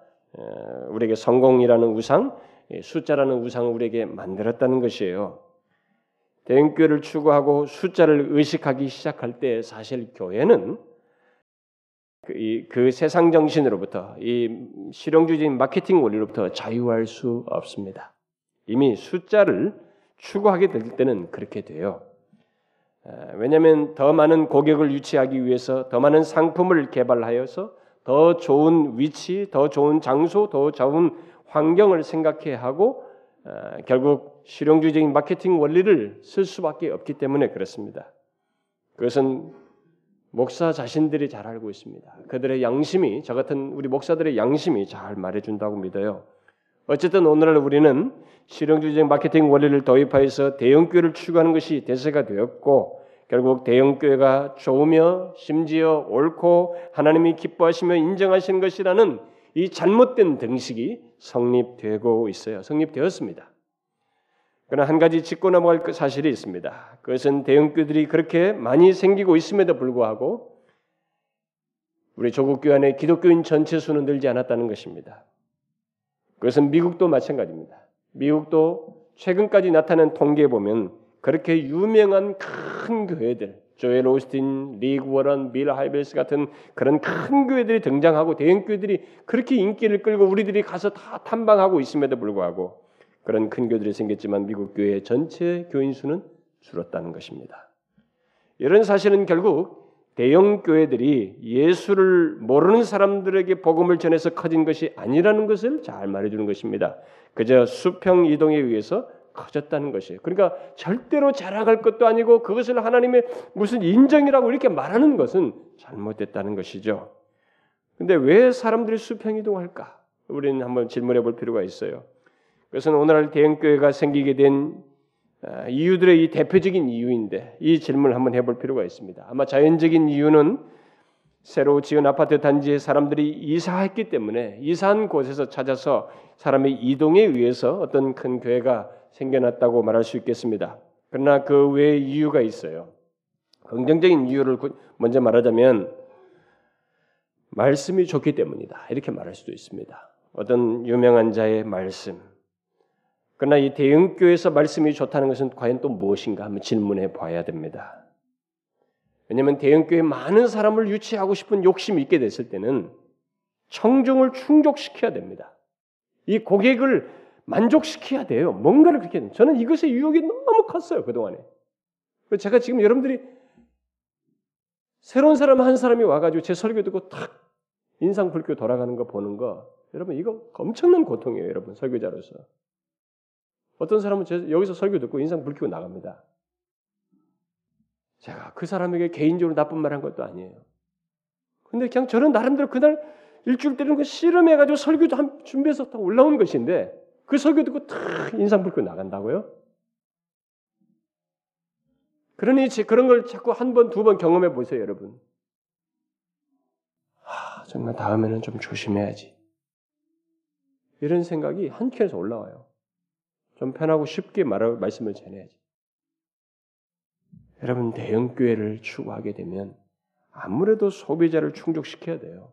우리에게 성공이라는 우상, 숫자라는 우상을 우리에게 만들었다는 것이에요. 대형교회를 추구하고 숫자를 의식하기 시작할 때 사실 교회는 그, 이, 그 세상 정신으로부터 이 실용주의적인 마케팅 원리로부터 자유할 수 없습니다. 이미 숫자를 추구하게 될 때는 그렇게 돼요. 왜냐하면 더 많은 고객을 유치하기 위해서 더 많은 상품을 개발하여서 더 좋은 위치, 더 좋은 장소, 더 좋은 환경을 생각해 하고 결국 실용주의적인 마케팅 원리를 쓸 수밖에 없기 때문에 그렇습니다. 그것은 목사 자신들이 잘 알고 있습니다. 그들의 양심이 저 같은 우리 목사들의 양심이 잘 말해준다고 믿어요. 어쨌든 오늘날 우리는 실용주의적 마케팅 원리를 도입하여서 대형교회를 추구하는 것이 대세가 되었고 결국 대형교회가 좋으며 심지어 옳고 하나님이 기뻐하시며 인정하시는 것이라는 이 잘못된 등식이 성립되고 있어요. 성립되었습니다. 그러나 한 가지 짚고 넘어갈 그 사실이 있습니다. 그것은 대형교들이 그렇게 많이 생기고 있음에도 불구하고 우리 조국 교회 안에 기독교인 전체 수는 늘지 않았다는 것입니다. 그것은 미국도 마찬가지입니다. 미국도 최근까지 나타난 통계에 보면 그렇게 유명한 큰 교회들, 조엘 오스틴, 리그 워런, 밀 하이벨스 같은 그런 큰 교회들이 등장하고 대형 교회들이 그렇게 인기를 끌고 우리들이 가서 다 탐방하고 있음에도 불구하고 그런 큰 교회들이 생겼지만 미국 교회 전체 교인 수는 줄었다는 것입니다. 이런 사실은 결국 대형 교회들이 예수를 모르는 사람들에게 복음을 전해서 커진 것이 아니라는 것을 잘 말해주는 것입니다. 그저 수평 이동에 의해서 커졌다는 것이에요. 그러니까 절대로 자랑할 것도 아니고 그것을 하나님의 무슨 인정이라고 이렇게 말하는 것은 잘못됐다는 것이죠. 근데 왜 사람들이 수평 이동할까? 우리는 한번 질문해 볼 필요가 있어요. 그것은 오늘날 대형 교회가 생기게 된 아, 이유들의 이 대표적인 이유인데 이 질문을 한번 해볼 필요가 있습니다. 아마 자연적인 이유는 새로 지은 아파트 단지에 사람들이 이사했기 때문에 이사한 곳에서 찾아서 사람의 이동에 의해서 어떤 큰 교회가 생겨났다고 말할 수 있겠습니다. 그러나 그 외에 이유가 있어요. 긍정적인 이유를 먼저 말하자면 말씀이 좋기 때문이다. 이렇게 말할 수도 있습니다. 어떤 유명한 자의 말씀, 그러나 이 대형교회에서 말씀이 좋다는 것은 과연 또 무엇인가 한번 질문해 봐야 됩니다. 왜냐하면 대형교회 많은 사람을 유치하고 싶은 욕심이 있게 됐을 때는 청중을 충족시켜야 됩니다. 이 고객을 만족시켜야 돼요. 뭔가를 그렇게 저는 이것의 유혹이 너무 컸어요 그동안에. 제가 지금 여러분들이 새로운 사람 한 사람이 와가지고 제 설교 듣고 탁 인상 붉게 돌아가는 거 보는 거 여러분 이거 엄청난 고통이에요 여러분 설교자로서. 어떤 사람은 제, 여기서 설교 듣고 인상 불키고 나갑니다. 제가 그 사람에게 개인적으로 나쁜 말 한 것도 아니에요. 근데 그냥 저는 나름대로 그날 일주일 때는 그 씨름해가지고 설교도 한 준비해서 딱 올라온 것인데 그 설교 듣고 탁 인상 불고 나간다고요? 그러니 그런 걸 자꾸 한 번, 두 번 경험해 보세요, 여러분. 아, 정말 다음에는 좀 조심해야지. 이런 생각이 한켠에서 올라와요. 좀 편하고 쉽게 말하, 말씀을 전해야지. 여러분 대형 교회를 추구하게 되면 아무래도 소비자를 충족시켜야 돼요.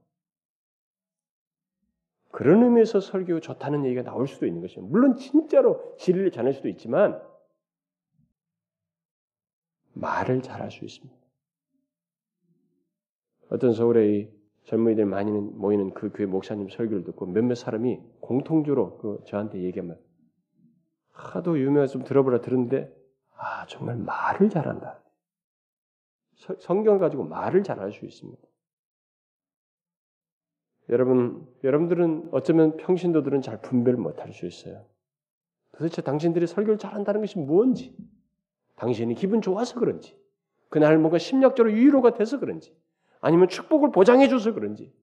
그런 의미에서 설교 좋다는 얘기가 나올 수도 있는 것이죠. 물론 진짜로 진리를 전할 수도 있지만 말을 잘할 수 있습니다. 어떤 서울의 젊은이들 많이 모이는 그 교회 목사님 설교를 듣고 몇몇 사람이 공통적으로 그 저한테 얘기하면 하도 유명해서 좀 들어보라 들었는데 아 정말 말을 잘한다. 성경 가지고 말을 잘할 수 있습니다. 여러분, 여러분들은 어쩌면 평신도들은 잘 분별 못할 수 있어요. 도대체 당신들이 설교를 잘한다는 것이 뭔지, 당신이 기분 좋아서 그런지, 그날 뭔가 심리적으로 위로가 돼서 그런지, 아니면 축복을 보장해줘서 그런지,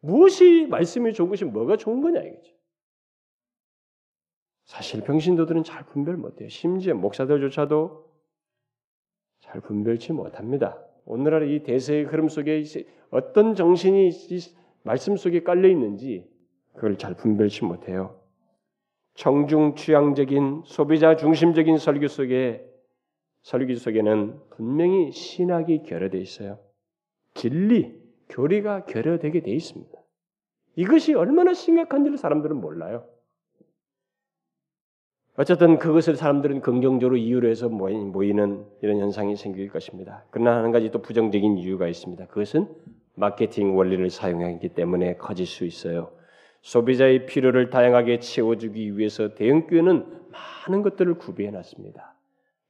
무엇이 말씀이 좋은 것이 뭐가 좋은 거냐 이거죠. 사실 평신도들은 잘 분별 못해요. 심지어 목사들조차도 잘 분별치 못합니다. 오늘날 이 대세의 흐름 속에 어떤 정신이 말씀 속에 깔려 있는지 그걸 잘 분별치 못해요. 청중 취향적인 소비자 중심적인 설교 속에 설교 속에는 분명히 신학이 결여되어 있어요. 진리, 교리가 결여되게 되어 있습니다. 이것이 얼마나 심각한지를 사람들은 몰라요. 어쨌든 그것을 사람들은 긍정적으로 이유로 해서 모이는 이런 현상이 생길 것입니다. 그러나 한 가지 또 부정적인 이유가 있습니다. 그것은 마케팅 원리를 사용하기 때문에 커질 수 있어요. 소비자의 필요를 다양하게 채워주기 위해서 대형교회는 많은 것들을 구비해 놨습니다.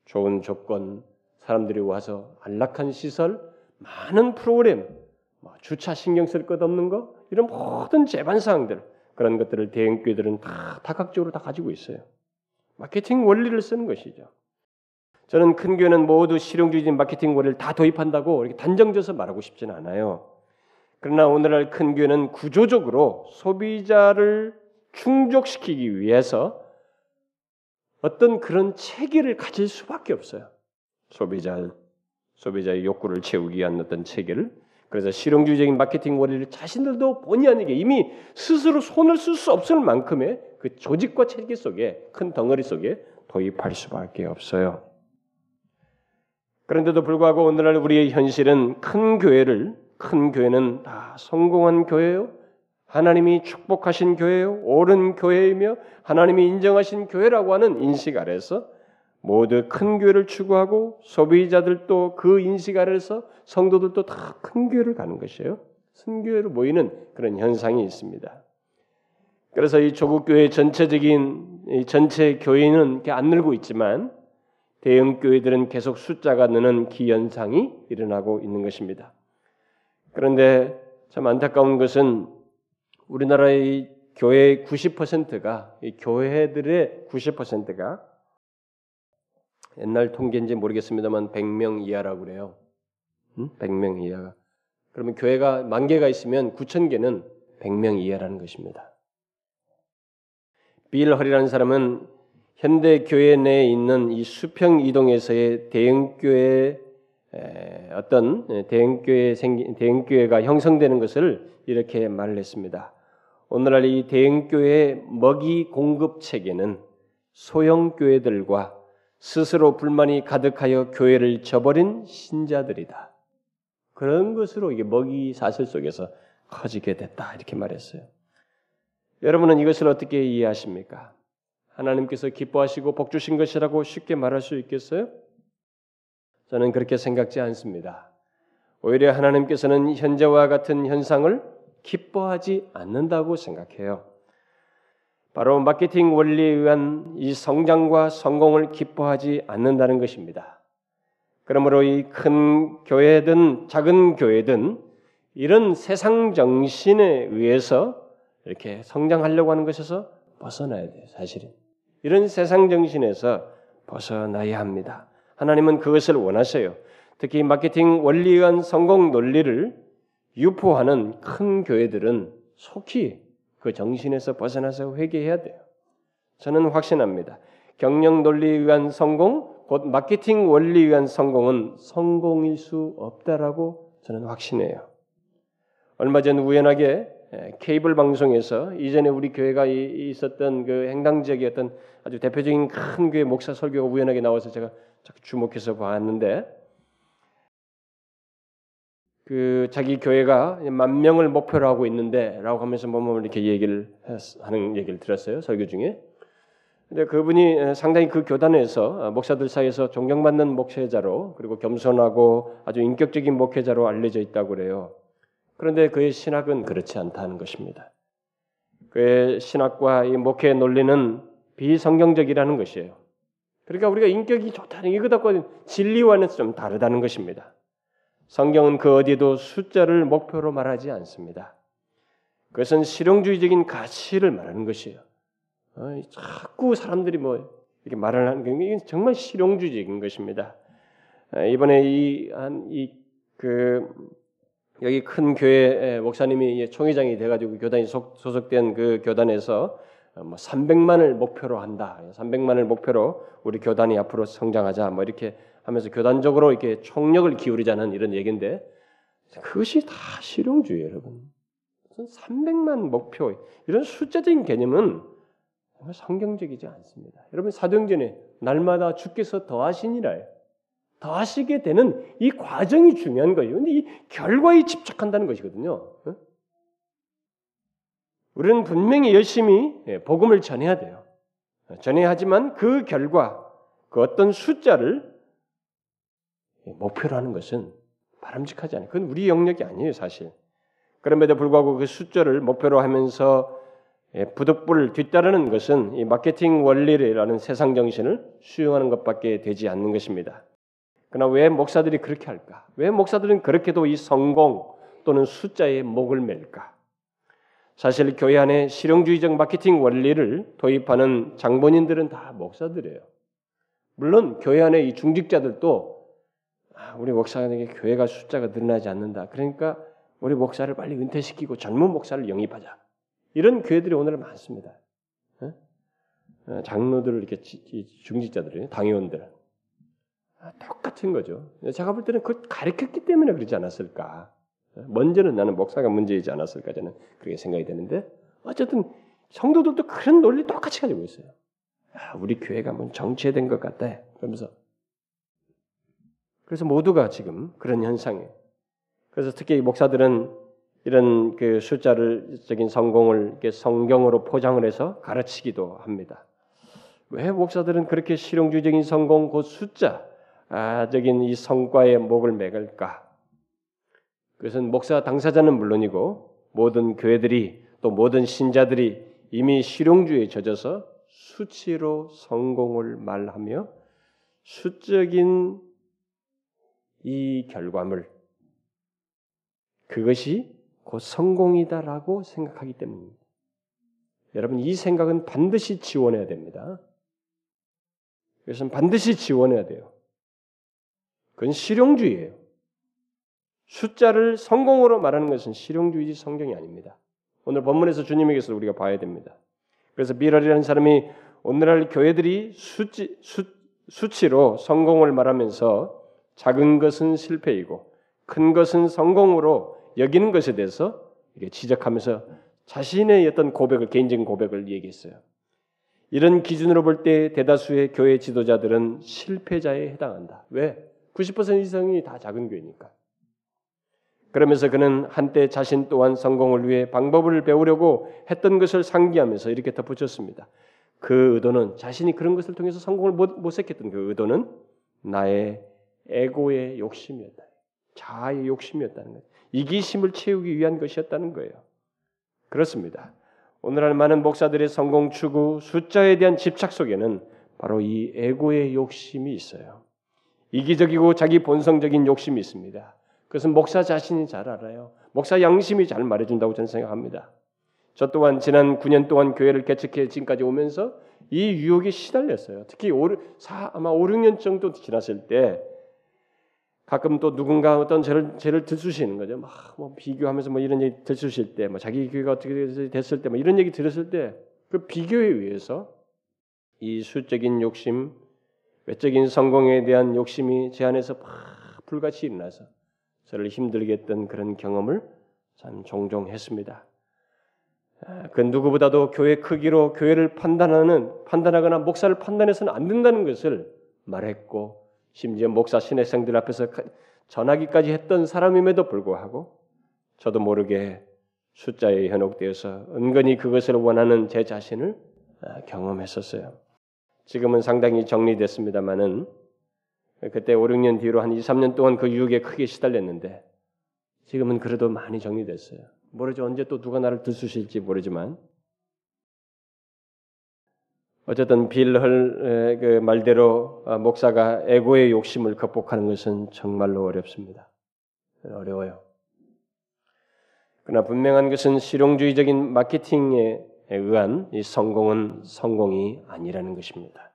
좋은 조건, 사람들이 와서 안락한 시설, 많은 프로그램, 뭐 주차 신경 쓸 것 없는 거, 이런 모든 제반 사항들, 그런 것들을 대형교회들은 다 다각적으로 다 가지고 있어요. 마케팅 원리를 쓰는 것이죠. 저는 큰 교회는 모두 실용주의적인 마케팅 원리를 다 도입한다고 이렇게 단정져서 말하고 싶지는 않아요. 그러나 오늘날 큰 교회는 구조적으로 소비자를 충족시키기 위해서 어떤 그런 체계를 가질 수밖에 없어요. 소비자 소비자의 욕구를 채우기 위한 어떤 체계를 그래서 실용주의적인 마케팅 원리를 자신들도 본의 아니게 이미 스스로 손을 쓸 수 없을 만큼의 그 조직과 체계 속에 큰 덩어리 속에 도입할 수밖에 없어요. 그런데도 불구하고 오늘날 우리의 현실은 큰 교회를 큰 교회는 다 성공한 교회요. 하나님이 축복하신 교회요. 옳은 교회이며 하나님이 인정하신 교회라고 하는 인식 아래서 모두 큰 교회를 추구하고 소비자들도 그 인식 아래서 성도들도 다 큰 교회를 가는 것이에요. 순교회로 모이는 그런 현상이 있습니다. 그래서 이 조국 교회 전체적인 이 전체 이렇게 안 늘고 있지만 대형 교회들은 계속 숫자가 느는 기현상이 일어나고 있는 것입니다. 그런데 참 안타까운 것은 우리나라의 교회 90%가 이 교회들의 90%가 옛날 통계인지 모르겠습니다만 100명 이하라고 그래요. 응? 100명 이하가. 그러면 교회가 만 개가 있으면 9천 개는 100명 이하라는 것입니다. 빌 허리라는 사람은 현대 교회 내에 있는 이 수평 이동에서의 대형 교회 어떤 대형 교회 대형 교회가 형성되는 것을 이렇게 말을 했습니다. 오늘날 이 대형 교회의 먹이 공급 체계는 소형 교회들과 스스로 불만이 가득하여 교회를 저버린 신자들이다. 그런 것으로 이게 먹이 사슬 속에서 커지게 됐다 이렇게 말했어요. 여러분은 이것을 어떻게 이해하십니까? 하나님께서 기뻐하시고 복 주신 것이라고 쉽게 말할 수 있겠어요? 저는 그렇게 생각지 않습니다. 오히려 하나님께서는 현재와 같은 현상을 기뻐하지 않는다고 생각해요. 바로 마케팅 원리에 의한 이 성장과 성공을 기뻐하지 않는다는 것입니다. 그러므로 이 큰 교회든 작은 교회든 이런 세상 정신에 의해서 이렇게 성장하려고 하는 것에서 벗어나야 돼요, 사실은. 이런 세상 정신에서 벗어나야 합니다. 하나님은 그것을 원하셔요. 특히 마케팅 원리에 의한 성공 논리를 유포하는 큰 교회들은 속히 그 정신에서 벗어나서 회개해야 돼요. 저는 확신합니다. 경영 논리에 의한 성공, 곧 마케팅 원리에 의한 성공은 성공일 수 없다라고 저는 확신해요. 얼마 전 우연하게 케이블 방송에서 이전에 우리 교회가 있었던 그 행당 지역의 어떤 아주 대표적인 큰 교회 목사 설교가 우연하게 나와서 제가 주목해서 봤는데 그 자기 교회가 만 명을 목표로 하고 있는데라고 하면서 뭐뭐 이렇게 얘기를 하는 얘기를 들었어요 설교 중에. 근데 그분이 상당히 그 교단에서 목사들 사이에서 존경받는 목회자로 그리고 겸손하고 아주 인격적인 목회자로 알려져 있다고 그래요. 그런데 그의 신학은 그렇지 않다는 것입니다. 그의 신학과 이 목회 논리는 비성경적이라는 것이에요. 그러니까 우리가 인격이 좋다는 이것하고 진리와는 좀 다르다는 것입니다. 성경은 그 어디에도 숫자를 목표로 말하지 않습니다. 그것은 실용주의적인 가치를 말하는 것이에요. 어, 자꾸 사람들이 뭐 이렇게 말을 하는 게 정말 실용주의적인 것입니다. 어, 이번에 이 한 이 그 여기 큰 교회 목사님이 총회장이 돼가지고 교단이 소속된 그 교단에서 어, 뭐 300만을 목표로 한다. 300만을 목표로 우리 교단이 앞으로 성장하자. 뭐 이렇게 하면서 교단적으로 이렇게 총력을 기울이자는 이런 얘기인데 그것이 다 실용주의예요, 여러분. 300만 목표 이런 숫자적인 개념은 성경적이지 않습니다. 여러분 사도행전에 날마다 주께서 더하시니라 더하시게 되는 이 과정이 중요한 거예요. 근데 이 결과에 집착한다는 것이거든요. 우리는 분명히 열심히 예, 복음을 전해야 돼요. 전해야 하지만 그 결과, 그 어떤 숫자를 목표로 하는 것은 바람직하지 않아요. 그건 우리 영역이 아니에요, 사실. 그럼에도 불구하고 그 숫자를 목표로 하면서 예, 부득불 뒤따르는 것은 이 마케팅 원리라는 세상 정신을 수용하는 것밖에 되지 않는 것입니다. 그러나 왜 목사들이 그렇게 할까? 왜 목사들은 그렇게도 이 성공 또는 숫자에 목을 맬까? 사실 교회 안에 실용주의적 마케팅 원리를 도입하는 장본인들은 다 목사들이에요. 물론 교회 안에 이 중직자들도 아, 우리 목사에게 교회가 숫자가 늘어나지 않는다. 그러니까 우리 목사를 빨리 은퇴시키고 젊은 목사를 영입하자. 이런 교회들이 오늘 많습니다. 어, 장로들 이렇게 중직자들이 당의원들 아, 똑같은 거죠. 제가 볼 때는 그걸 가르쳤기 때문에 그러지 않았을까. 먼저는 나는 목사가 문제이지 않았을까 저는 그렇게 생각이 되는데 어쨌든 성도들도 그런 논리 똑같이 가지고 있어요. 아, 우리 교회가 뭐 정체된 것 같다. 그러면서 그래서 모두가 지금 그런 현상이에요. 그래서 특히 목사들은 이런 그 숫자를적인 성공을 성경으로 포장을 해서 가르치기도 합니다. 왜 목사들은 그렇게 실용주의적인 성공 곧 숫자 아적인 이 성과에 목을 매갈까? 그것은 목사 당사자는 물론이고 모든 교회들이 또 모든 신자들이 이미 실용주의에 젖어서 수치로 성공을 말하며 수적인 이 결과물 그것이 곧 성공이다라고 생각하기 때문입니다. 여러분 이 생각은 반드시 지원해야 됩니다. 그것은 반드시 지원해야 돼요. 그건 실용주의예요. 숫자를 성공으로 말하는 것은 실용주의지 성경이 아닙니다. 오늘 본문에서 주님에게서 우리가 봐야 됩니다. 그래서 비럴이라는 사람이 오늘날 교회들이 수치, 수, 수치로 성공을 말하면서 작은 것은 실패이고 큰 것은 성공으로 여기는 것에 대해서 이게 지적하면서 자신의 어떤 고백을 개인적인 고백을 얘기했어요. 이런 기준으로 볼 때 대다수의 교회 지도자들은 실패자에 해당한다. 왜? 90% 이상이 다 작은 교회니까. 그러면서 그는 한때 자신 또한 성공을 위해 방법을 배우려고 했던 것을 상기하면서 이렇게 덧붙였습니다. 그 의도는 자신이 그런 것을 통해서 성공을 못, 모색했던 그 의도는 나의 에고의 욕심이었다. 자아의 욕심이었다는 거예요. 이기심을 채우기 위한 것이었다는 거예요. 그렇습니다. 오늘날 많은 목사들의 성공 추구, 숫자에 대한 집착 속에는 바로 이 에고의 욕심이 있어요. 이기적이고 자기 본성적인 욕심이 있습니다. 그것은 목사 자신이 잘 알아요. 목사 양심이 잘 말해준다고 저는 생각합니다. 저 또한 지난 9년 동안 교회를 개척해 지금까지 오면서 이 유혹에 시달렸어요. 특히 5, 4, 아마 5, 6년 정도 지났을 때 가끔 또 누군가 어떤 죄를, 죄를 들쑤시는 거죠. 막 뭐 비교하면서 뭐 이런 얘기 들쑤실 때, 뭐 자기 교회가 어떻게 됐을 때, 뭐 이런 얘기 들었을 때 그 비교에 의해서 이 수적인 욕심, 외적인 성공에 대한 욕심이 제 안에서 막 불같이 일어나서 저를 힘들게 했던 그런 경험을 참 종종 했습니다. 아, 그 누구보다도 교회 크기로 교회를 판단하는 판단하거나 목사를 판단해서는 안 된다는 것을 말했고 심지어 목사 신학생들 앞에서 전하기까지 했던 사람임에도 불구하고 저도 모르게 숫자에 현혹되어서 은근히 그것을 원하는 제 자신을 아, 경험했었어요. 지금은 상당히 정리됐습니다만은 그때 5, 6년 뒤로 한 2, 3년 동안 그 유혹에 크게 시달렸는데 지금은 그래도 많이 정리됐어요. 모르죠. 언제 또 누가 나를 들쑤실지 모르지만 어쨌든 빌헐 그 말대로 아, 목사가 에고의 욕심을 극복하는 것은 정말로 어렵습니다. 어려워요. 그러나 분명한 것은 실용주의적인 마케팅에 의한 이 성공은 성공이 아니라는 것입니다.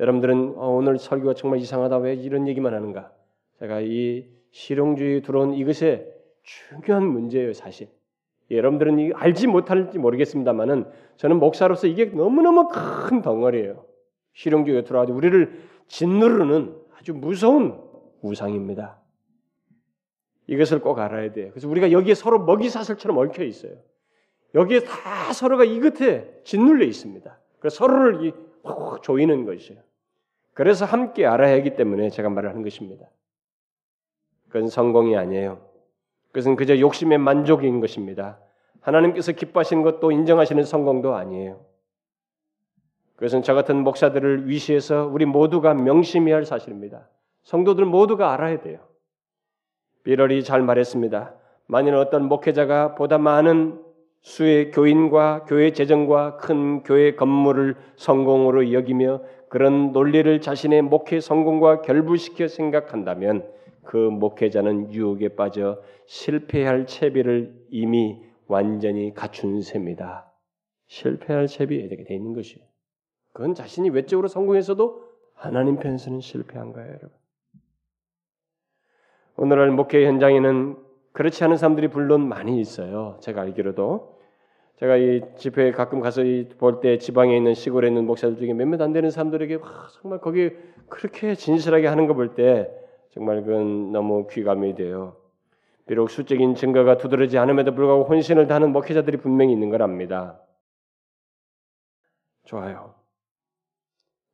여러분들은 어, 오늘 설교가 정말 이상하다 왜 이런 얘기만 하는가? 제가 이 실용주의 들어온 이것의 중요한 문제예요, 사실. 여러분들은 이 알지 못할지 모르겠습니다만은 저는 목사로서 이게 너무너무 큰 덩어리예요. 실용주의가 들어와서 우리를 짓누르는 아주 무서운 우상입니다. 이것을 꼭 알아야 돼요. 그래서 우리가 여기에 서로 먹이사슬처럼 얽혀 있어요. 여기에 다 서로가 이 끝에 짓눌려 있습니다. 그래서 서로를 조이는 것이에요. 그래서 함께 알아야 하기 때문에 제가 말을 하는 것입니다. 그건 성공이 아니에요. 그것은 그저 욕심의 만족인 것입니다. 하나님께서 기뻐하시는 것도 인정하시는 성공도 아니에요. 그것은 저 같은 목사들을 위시해서 우리 모두가 명심해야 할 사실입니다. 성도들 모두가 알아야 돼요. 비럴이 잘 말했습니다. 만일 어떤 목회자가 보다 많은 수의 교인과 교회 재정과 큰 교회 건물을 성공으로 여기며 그런 논리를 자신의 목회 성공과 결부시켜 생각한다면 그 목회자는 유혹에 빠져 실패할 채비를 이미 완전히 갖춘 셈이다. 실패할 채비 이렇게 돼 있는 것이에요. 그건 자신이 외적으로 성공해서도 하나님 편에서는 실패한 거예요, 여러분. 오늘날 목회 현장에는 그렇지 않은 사람들이 물론 많이 있어요. 제가 알기로도 제가 이 집회에 가끔 가서 볼 때 지방에 있는 시골에 있는 목사들 중에 몇몇 안 되는 사람들에게 와, 정말 거기 그렇게 진실하게 하는 거 볼 때 정말 그건 너무 귀감이 돼요. 비록 수적인 증거가 두드러지 않음에도 불구하고 혼신을 다하는 목회자들이 분명히 있는 걸 압니다 좋아요.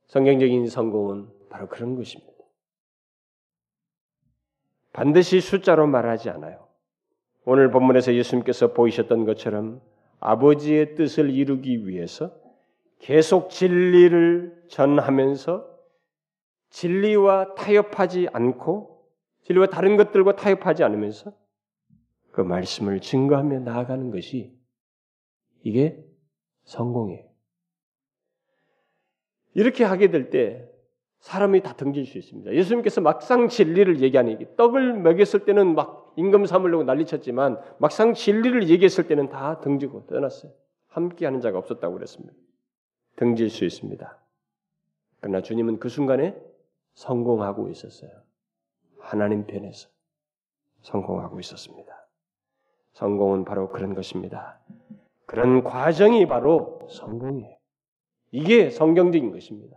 성경적인 성공은 바로 그런 것입니다. 반드시 숫자로 말하지 않아요. 오늘 본문에서 예수님께서 보이셨던 것처럼 아버지의 뜻을 이루기 위해서 계속 진리를 전하면서 진리와 타협하지 않고 진리와 다른 것들과 타협하지 않으면서 그 말씀을 증거하며 나아가는 것이 이게 성공이에요. 이렇게 하게 될 때 사람이 다 등질 수 있습니다. 예수님께서 막상 진리를 얘기하니 떡을 먹였을 때는 막 임금 삼으려고 난리쳤지만 막상 진리를 얘기했을 때는 다 등지고 떠났어요. 함께하는 자가 없었다고 그랬습니다. 등질 수 있습니다. 그러나 주님은 그 순간에 성공하고 있었어요. 하나님 편에서 성공하고 있었습니다. 성공은 바로 그런 것입니다. 그런 과정이 바로 성공이에요. 이게 성경적인 것입니다.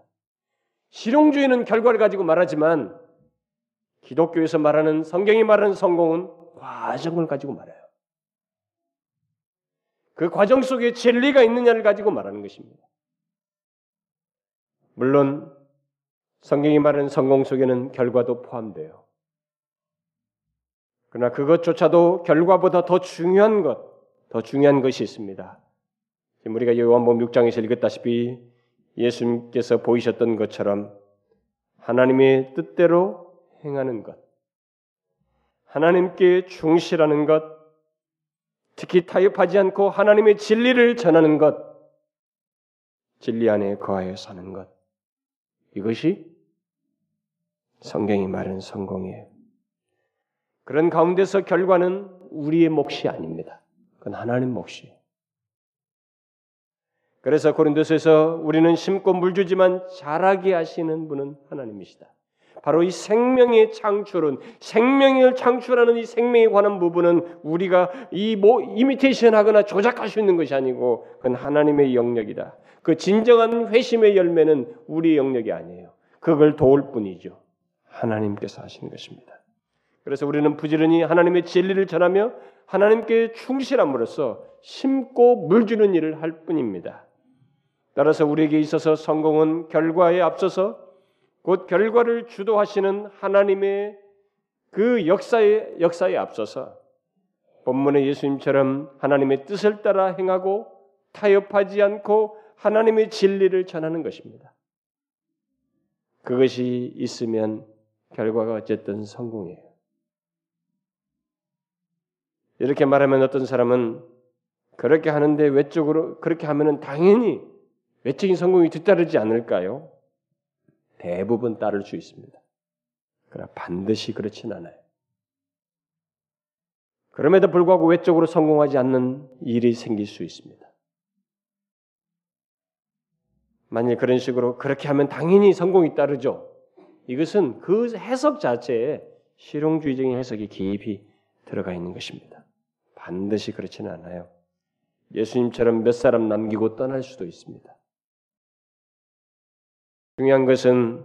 실용주의는 결과를 가지고 말하지만 기독교에서 말하는 성경이 말하는 성공은 과정을 가지고 말해요. 그 과정 속에 진리가 있느냐를 가지고 말하는 것입니다. 물론 성경이 말하는 성공 속에는 결과도 포함돼요. 그러나 그것조차도 결과보다 더 중요한 것, 더 중요한 것이 있습니다. 지금 우리가 요한복음 6장에서 읽었다시피 예수님께서 보이셨던 것처럼 하나님의 뜻대로 행하는 것, 하나님께 충실하는 것, 특히 타협하지 않고 하나님의 진리를 전하는 것, 진리 안에 거하여 사는 것, 이것이 성경이 말하는 성공이에요. 그런 가운데서 결과는 우리의 몫이 아닙니다. 그건 하나님 몫이에요. 그래서 고린도서에서 우리는 심고 물 주지만 자라게 하시는 분은 하나님이시다. 바로 이 생명의 창출은 생명을 창출하는 이 생명에 관한 부분은 우리가 이 뭐 이미테이션하거나 조작할 수 있는 것이 아니고 그건 하나님의 영역이다. 그 진정한 회심의 열매는 우리의 영역이 아니에요. 그걸 도울 뿐이죠. 하나님께서 하시는 것입니다. 그래서 우리는 부지런히 하나님의 진리를 전하며 하나님께 충실함으로써 심고 물 주는 일을 할 뿐입니다. 따라서 우리에게 있어서 성공은 결과에 앞서서 곧 결과를 주도하시는 하나님의 그 역사에 역사에 앞서서 본문의 예수님처럼 하나님의 뜻을 따라 행하고 타협하지 않고 하나님의 진리를 전하는 것입니다. 그것이 있으면 결과가 어쨌든 성공이에요. 이렇게 말하면 어떤 사람은 그렇게 하는데 외적으로 그렇게 하면은 당연히 외적인 성공이 뒤따르지 않을까요? 대부분 따를 수 있습니다. 그러나 반드시 그렇진 않아요. 그럼에도 불구하고 외적으로 성공하지 않는 일이 생길 수 있습니다. 만일 그런 식으로 그렇게 하면 당연히 성공이 따르죠. 이것은 그 해석 자체에 실용주의적인 해석이 깊이 들어가 있는 것입니다. 반드시 그렇지는 않아요. 예수님처럼 몇 사람 남기고 떠날 수도 있습니다. 중요한 것은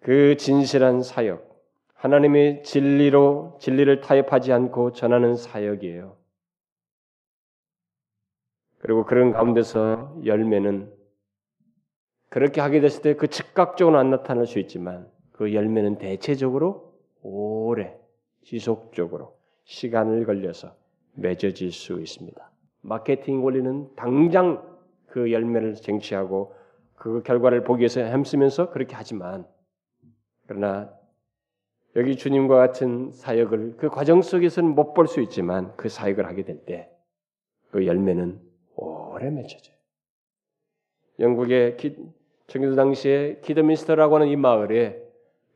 그 진실한 사역, 하나님의 진리로 진리를 타협하지 않고 전하는 사역이에요. 그리고 그런 가운데서 열매는 그렇게 하게 됐을 때 그 즉각적으로 안 나타날 수 있지만 그 열매는 대체적으로 오래 지속적으로 시간을 걸려서 맺어질 수 있습니다. 마케팅 원리는 당장 그 열매를 쟁취하고 그 결과를 보기 위해서 힘쓰면서 그렇게 하지만 그러나 여기 주님과 같은 사역을 그 과정 속에서는 못 볼 수 있지만 그 사역을 하게 될 때 그 열매는 오래 맺혀져요. 영국의 청교도 당시에 키드민스터라고 하는 이 마을에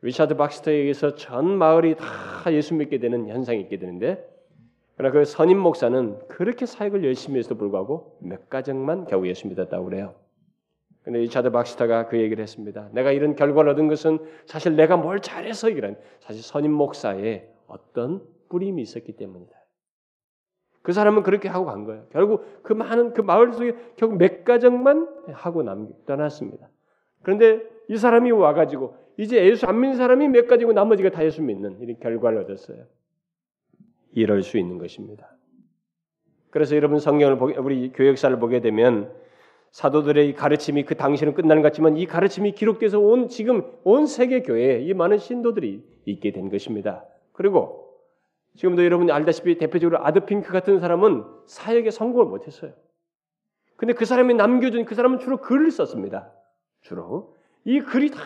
리차드 박스터에 의해서 전 마을이 다 예수 믿게 되는 현상이 있게 되는데 그러나 그 선임 목사는 그렇게 사역을 열심히 해서도 불구하고 몇 가정만 겨우 예수 믿었다고 그래요. 근데 리차드 박스터가 그 얘기를 했습니다. 내가 이런 결과를 얻은 것은 사실 내가 뭘 잘해서 이런 사실 선임 목사의 어떤 뿌림이 있었기 때문이다. 그 사람은 그렇게 하고 간 거예요. 결국 그 많은 그 마을 속에 결국 몇 가정만 하고 남 떠났습니다. 그런데 이 사람이 와가지고 이제 예수 안 믿는 사람이 몇 가지고 나머지가 다 예수 믿는 이런 결과를 얻었어요. 이럴 수 있는 것입니다. 그래서 여러분 성경을 보게, 우리 교역사를 보게 되면 사도들의 가르침이 그 당시는 끝나는 것 같지만 이 가르침이 기록돼서 온 지금 온 세계 교회에 이 많은 신도들이 있게 된 것입니다. 그리고 지금도 여러분이 알다시피 대표적으로 아드핑크 같은 사람은 사역에 성공을 못했어요. 근데 그 사람이 남겨준 그 사람은 주로 글을 썼습니다. 주로 이 글이 다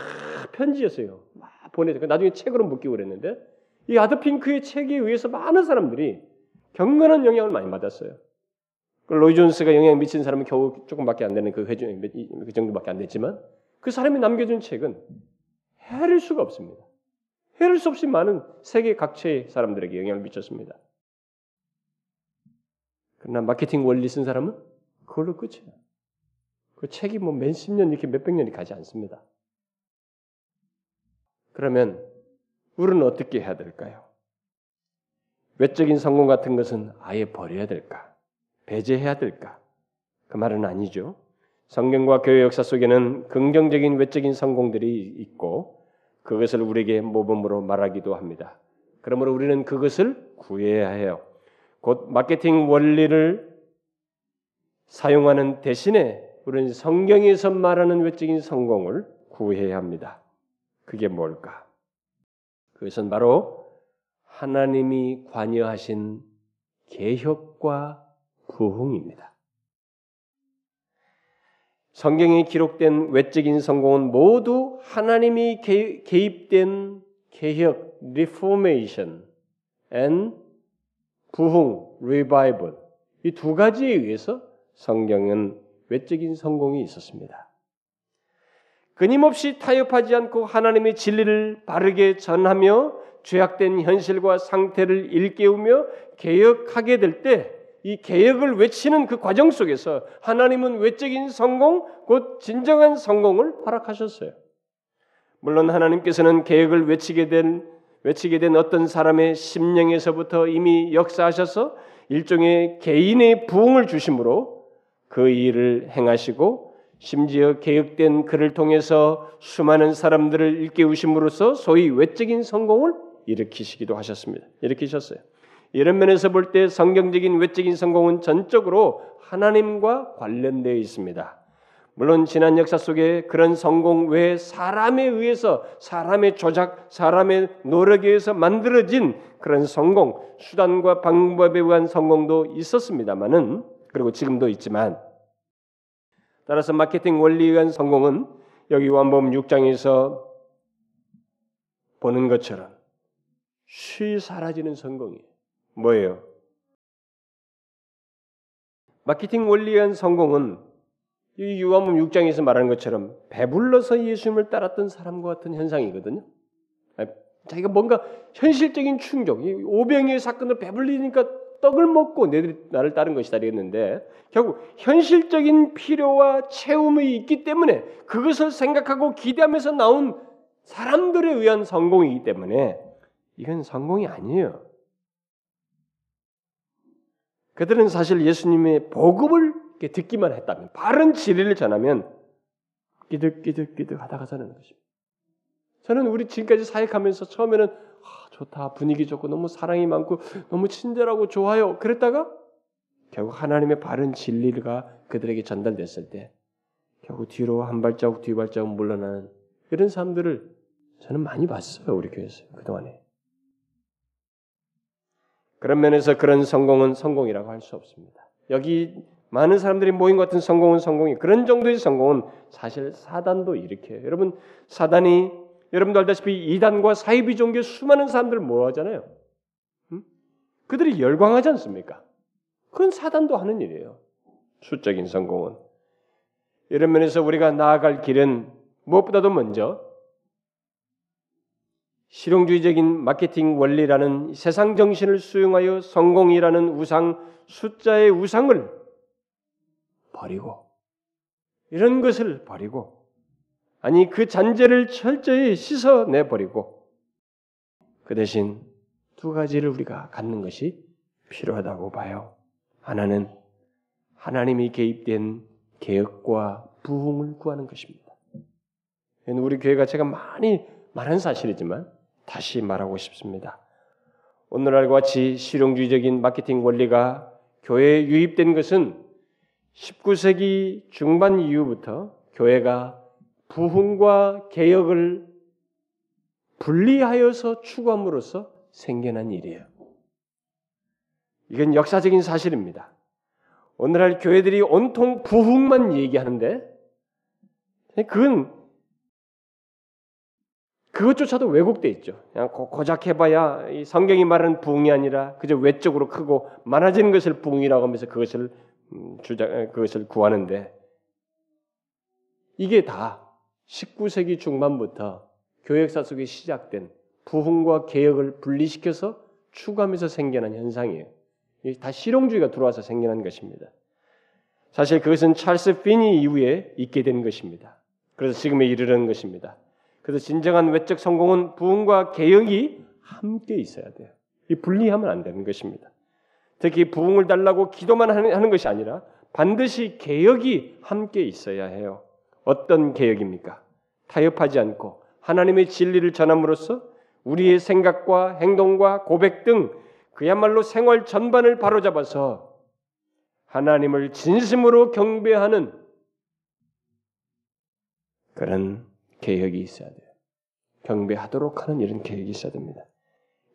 편지였어요. 막 보내서 나중에 책으로 묶이고 그랬는데 이 아드핑크의 책에 의해서 많은 사람들이 경건한 영향을 많이 받았어요. 그 로이 존스가 영향 미친 사람은 겨우 조금밖에 안 되는 그 회중 그 정도밖에 안 됐지만 그 사람이 남겨준 책은 헤아릴 수가 없습니다. 헤아릴 수 없이 많은 세계 각처의 사람들에게 영향을 미쳤습니다. 그러나 마케팅 원리 쓴 사람은 그걸로 끝이에요. 그 책이 뭐 몇 십 년 이렇게 몇백 년이 가지 않습니다. 그러면 우리는 어떻게 해야 될까요? 외적인 성공 같은 것은 아예 버려야 될까? 배제해야 될까? 그 말은 아니죠. 성경과 교회 역사 속에는 긍정적인 외적인 성공들이 있고 그것을 우리에게 모범으로 말하기도 합니다. 그러므로 우리는 그것을 구해야 해요. 곧 마케팅 원리를 사용하는 대신에 우리는 성경에서 말하는 외적인 성공을 구해야 합니다. 그게 뭘까? 그것은 바로 하나님이 관여하신 개혁과 부흥입니다. 성경에 기록된 외적인 성공은 모두 하나님이 개입된 개혁, reformation, and 부흥, revival 이 두 가지에 의해서 성경은 외적인 성공이 있었습니다. 끊임없이 타협하지 않고 하나님의 진리를 바르게 전하며 죄악된 현실과 상태를 일깨우며 개혁하게 될 때 이 개혁을 외치는 그 과정 속에서 하나님은 외적인 성공, 곧 진정한 성공을 허락하셨어요. 물론 하나님께서는 개혁을 외치게 된 외치게 된 어떤 사람의 심령에서부터 이미 역사하셔서 일종의 개인의 부흥을 주심으로 그 일을 행하시고 심지어 개혁된 그를 통해서 수많은 사람들을 일깨우심으로써 소위 외적인 성공을 일으키시기도 하셨습니다. 일으키셨어요. 이런 면에서 볼 때 성경적인 외적인 성공은 전적으로 하나님과 관련되어 있습니다. 물론 지난 역사 속에 그런 성공 외에 사람에 의해서 사람의 조작, 사람의 노력에 의해서 만들어진 그런 성공, 수단과 방법에 의한 성공도 있었습니다만은 그리고 지금도 있지만 따라서 마케팅 원리에 의한 성공은 여기 완범 6장에서 보는 것처럼 쉬 사라지는 성공이에요. 뭐예요? 마케팅 원리에 의한 성공은 이 요한복음 6장에서 말하는 것처럼 배불러서 예수님을 따랐던 사람과 같은 현상이거든요. 자기가 뭔가 현실적인 충격, 오병이의 사건을 배불리니까 떡을 먹고 너들이 나를 따른 것이다 이랬는데 결국 현실적인 필요와 채움이 있기 때문에 그것을 생각하고 기대하면서 나온 사람들에 의한 성공이기 때문에 이건 성공이 아니에요. 그들은 사실 예수님의 복음을 듣기만 했다면 바른 진리를 전하면 끼득끼득끼득 하다가 사는 것입니다. 저는 우리 지금까지 사역하면서 처음에는 아, 좋다. 분위기 좋고 너무 사랑이 많고 너무 친절하고 좋아요. 그랬다가 결국 하나님의 바른 진리가 그들에게 전달됐을 때 결국 뒤로 한 발자국 뒤 발자국 물러나는 이런 사람들을 저는 많이 봤어요 우리 교회에서 그 동안에 그런 면에서 그런 성공은 성공이라고 할 수 없습니다. 여기 많은 사람들이 모인 것 같은 성공은 성공이 그런 정도의 성공은 사실 사단도 이렇게 여러분 사단이 여러분도 알다시피 이단과 사이비 종교 수많은 사람들을 모아잖아요. 음? 그들이 열광하지 않습니까? 그건 사단도 하는 일이에요. 수적인 성공은 이런 면에서 우리가 나아갈 길은 무엇보다도 먼저 실용주의적인 마케팅 원리라는 세상 정신을 수용하여 성공이라는 우상, 숫자의 우상을 버리고 이런 것을 버리고 아니 그 잔재를 철저히 씻어내 버리고 그 대신 두 가지를 우리가 갖는 것이 필요하다고 봐요. 하나는 하나님이 개입된 개혁과 부흥을 구하는 것입니다. 우리 교회가 제가 많이 말한 사실이지만 다시 말하고 싶습니다. 오늘날과 같이 실용주의적인 마케팅 원리가 교회에 유입된 것은 19세기 중반 이후부터 교회가 부흥과 개혁을 분리하여서 추구함으로써 생겨난 일이에요. 이건 역사적인 사실입니다. 오늘날 교회들이 온통 부흥만 얘기하는데 그건 그것조차도 왜곡돼 있죠. 그냥 고작 해봐야 성경이 말하는 부흥이 아니라 그저 외적으로 크고 많아지는 것을 부흥이라고 하면서 그것을 음, 주장 그것을 구하는데 이게 다 19세기 중반부터 교역사 속에 시작된 부흥과 개혁을 분리시켜서 추구하면서 생겨난 현상이에요. 다 실용주의가 들어와서 생겨난 것입니다. 사실 그것은 찰스 피니 이후에 있게 된 것입니다. 그래서 지금에 이르는 것입니다. 그래서 진정한 외적 성공은 부흥과 개혁이 함께 있어야 돼요. 이 분리하면 안 되는 것입니다. 특히 부흥을 달라고 기도만 하는 것이 아니라 반드시 개혁이 함께 있어야 해요. 어떤 개혁입니까? 타협하지 않고 하나님의 진리를 전함으로써 우리의 생각과 행동과 고백 등 그야말로 생활 전반을 바로잡아서 하나님을 진심으로 경배하는 그런 개혁이 있어야 돼요. 경배하도록 하는 이런 계획이 있어야 됩니다.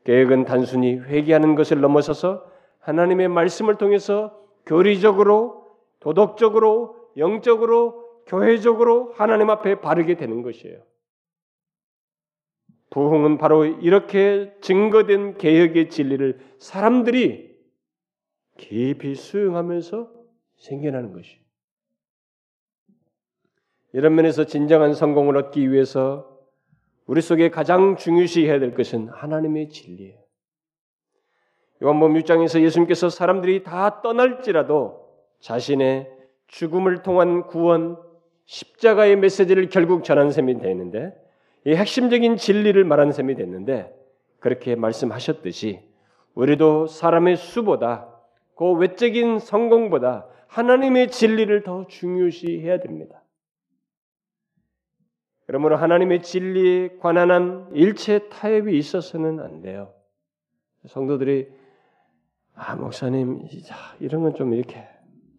계획은 단순히 회개하는 것을 넘어서서 하나님의 말씀을 통해서 교리적으로, 도덕적으로, 영적으로, 교회적으로 하나님 앞에 바르게 되는 것이에요. 부흥은 바로 이렇게 증거된 개혁의 진리를 사람들이 깊이 수용하면서 생겨나는 것이. 이런 면에서 진정한 성공을 얻기 위해서 우리 속에 가장 중요시해야 될 것은 하나님의 진리예요. 요한복음 6장에서 예수님께서 사람들이 다 떠날지라도 자신의 죽음을 통한 구원, 십자가의 메시지를 결국 전한 셈이 되는데 이 핵심적인 진리를 말하는 셈이 됐는데 그렇게 말씀하셨듯이 우리도 사람의 수보다 그 외적인 성공보다 하나님의 진리를 더 중요시해야 됩니다. 그러므로 하나님의 진리에 관한 일체 타협이 있어서는 안 돼요. 성도들이 아 목사님 이런 건 좀 이렇게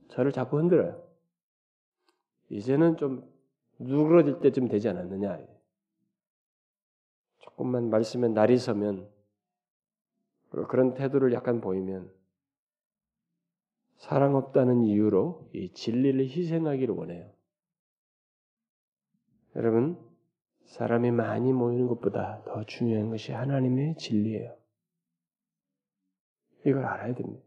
저를 자꾸 흔들어요. 이제는 좀 누그러질 때쯤 되지 않았느냐. 조금만 말씀에 날이 서면 그런 태도를 약간 보이면 사랑 없다는 이유로 이 진리를 희생하기를 원해요. 여러분, 사람이 많이 모이는 것보다 더 중요한 것이 하나님의 진리예요. 이걸 알아야 됩니다.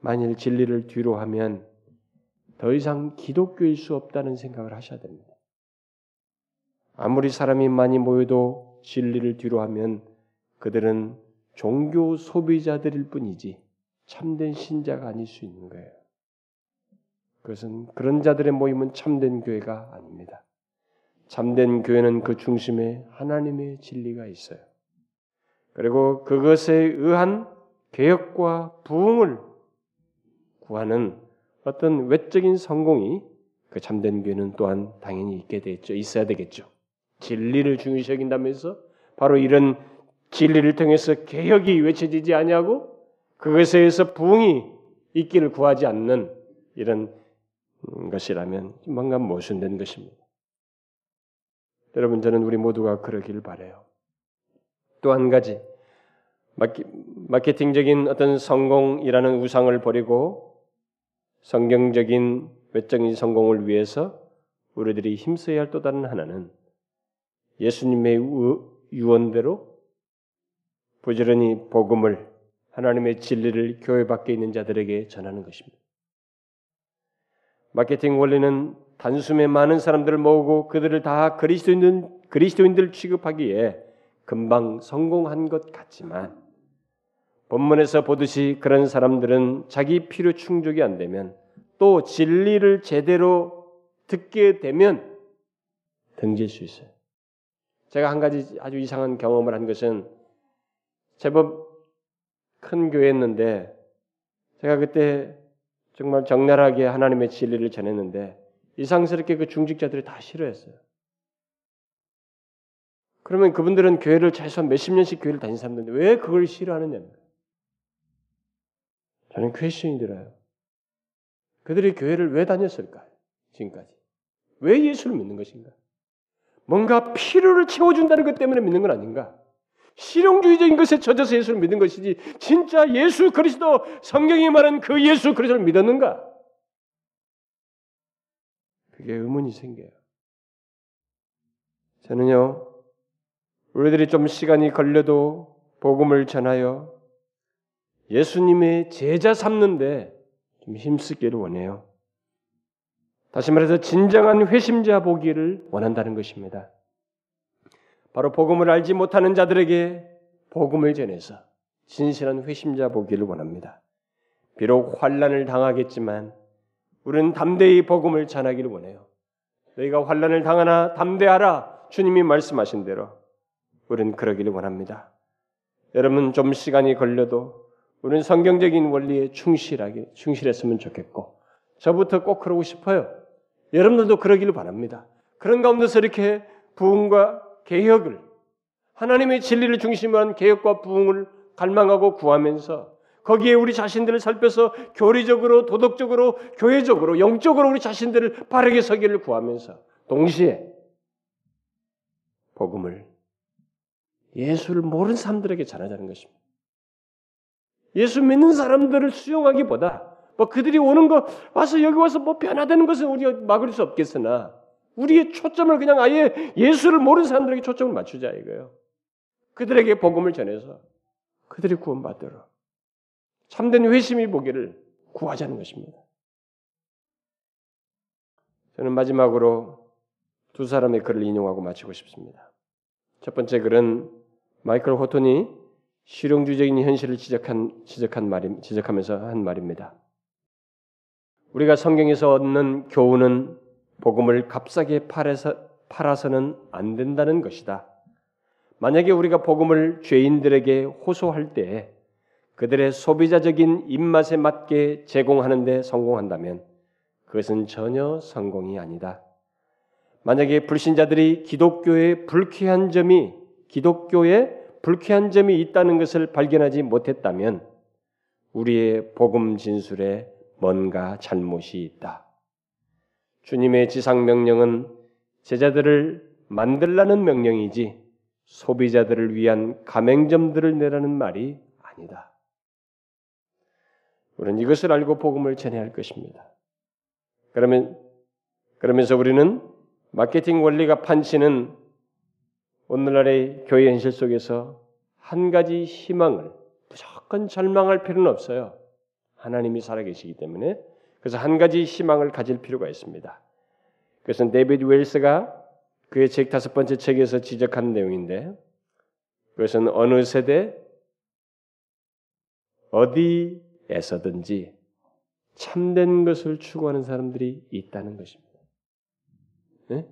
만일 진리를 뒤로 하면 더 이상 기독교일 수 없다는 생각을 하셔야 됩니다. 아무리 사람이 많이 모여도 진리를 뒤로 하면 그들은 종교 소비자들일 뿐이지 참된 신자가 아닐 수 있는 거예요. 그것은 그런 자들의 모임은 참된 교회가 아닙니다. 참된 교회는 그 중심에 하나님의 진리가 있어요. 그리고 그것에 의한 개혁과 부흥을 구하는 어떤 외적인 성공이 그 참된 교회는 또한 당연히 있게 되겠죠. 있어야 되겠죠. 진리를 중요시 여긴다면서 바로 이런 진리를 통해서 개혁이 외쳐지지 아니하고 그것에 의해서 부흥이 있기를 구하지 않는 이런 것이라면 뭔가 모순된 것입니다. 여러분 저는 우리 모두가 그러길 바래요. 또 한 가지 마케팅적인 어떤 성공이라는 우상을 버리고 성경적인 외적인 성공을 위해서 우리들이 힘써야 할 또 다른 하나는 예수님의 유언대로 부지런히 복음을 하나님의 진리를 교회 밖에 있는 자들에게 전하는 것입니다. 마케팅 원리는 단숨에 많은 사람들을 모으고 그들을 다 그리스도인 그리스도인들 취급하기에 금방 성공한 것 같지만 본문에서 보듯이 그런 사람들은 자기 필요 충족이 안 되면 또 진리를 제대로 듣게 되면 등질 수 있어요. 제가 한 가지 아주 이상한 경험을 한 것은 제법 큰 교회였는데 제가 그때 정말 적나라하게 하나님의 진리를 전했는데 이상스럽게 그 중직자들이 다 싫어했어요. 그러면 그분들은 교회를 최소한 몇십 년씩 교회를 다닌 사람들인데 왜 그걸 싫어하느냐? 저는 퀘션이 들어요. 그들이 교회를 왜 다녔을까요? 지금까지. 왜 예수를 믿는 것인가? 뭔가 필요를 채워준다는 것 때문에 믿는 건 아닌가? 실용주의적인 것에 젖어서 예수를 믿는 것이지 진짜 예수 그리스도 성경이 말한 그 예수 그리스도를 믿었는가? 그게 의문이 생겨요. 저는요, 우리들이 좀 시간이 걸려도 복음을 전하여 예수님의 제자 삼는데 좀 힘쓰기를 원해요. 다시 말해서 진정한 회심자 보기를 원한다는 것입니다. 바로 복음을 알지 못하는 자들에게 복음을 전해서 진실한 회심자 보기를 원합니다. 비록 환란을 당하겠지만 우리는 담대히 복음을 전하기를 원해요. 너희가 환란을 당하나 담대하라 주님이 말씀하신 대로 우리는 그러기를 원합니다. 여러분 좀 시간이 걸려도 우리는 성경적인 원리에 충실하게 충실했으면 좋겠고 저부터 꼭 그러고 싶어요. 여러분들도 그러기를 바랍니다. 그런 가운데서 이렇게 부흥과 개혁을 하나님의 진리를 중심으로 한 개혁과 부흥을 갈망하고 구하면서 거기에 우리 자신들을 살펴서 교리적으로 도덕적으로 교회적으로 영적으로 우리 자신들을 바르게 서기를 구하면서 동시에 복음을 예수를 모르는 사람들에게 전하자는 것입니다. 예수 믿는 사람들을 수용하기보다 뭐 그들이 오는 거 와서 여기 와서 뭐 변화되는 것은 우리가 막을 수 없겠으나 우리의 초점을 그냥 아예 예수를 모르는 사람들에게 초점을 맞추자 이거예요. 그들에게 복음을 전해서 그들이 구원받도록 참된 회심이 보기를 구하자는 것입니다. 저는 마지막으로 두 사람의 글을 인용하고 마치고 싶습니다. 첫 번째 글은 마이클 호톤이 실용주의적인 현실을 지적한 지적한 말임 지적하면서 한 말입니다. 우리가 성경에서 얻는 교훈은 복음을 값싸게 팔아서, 팔아서는 안 된다는 것이다. 만약에 우리가 복음을 죄인들에게 호소할 때 그들의 소비자적인 입맛에 맞게 제공하는 데 성공한다면 그것은 전혀 성공이 아니다. 만약에 불신자들이 기독교의 불쾌한 점이 기독교에 불쾌한 점이 있다는 것을 발견하지 못했다면 우리의 복음 진술에 뭔가 잘못이 있다. 주님의 지상 명령은 제자들을 만들라는 명령이지 소비자들을 위한 가맹점들을 내라는 말이 아니다. 우리는 이것을 알고 복음을 전해야 할 것입니다. 그러면 그러면서 우리는 마케팅 원리가 판치는 오늘날의 교회 현실 속에서 한 가지 희망을 무조건 절망할 필요는 없어요. 하나님이 살아계시기 때문에 그래서 한 가지 희망을 가질 필요가 있습니다. 그것은 데이비드 웰스가 그의 책 다섯 번째 책에서 지적한 내용인데 그것은 어느 세대 어디에서든지 참된 것을 추구하는 사람들이 있다는 것입니다. 네?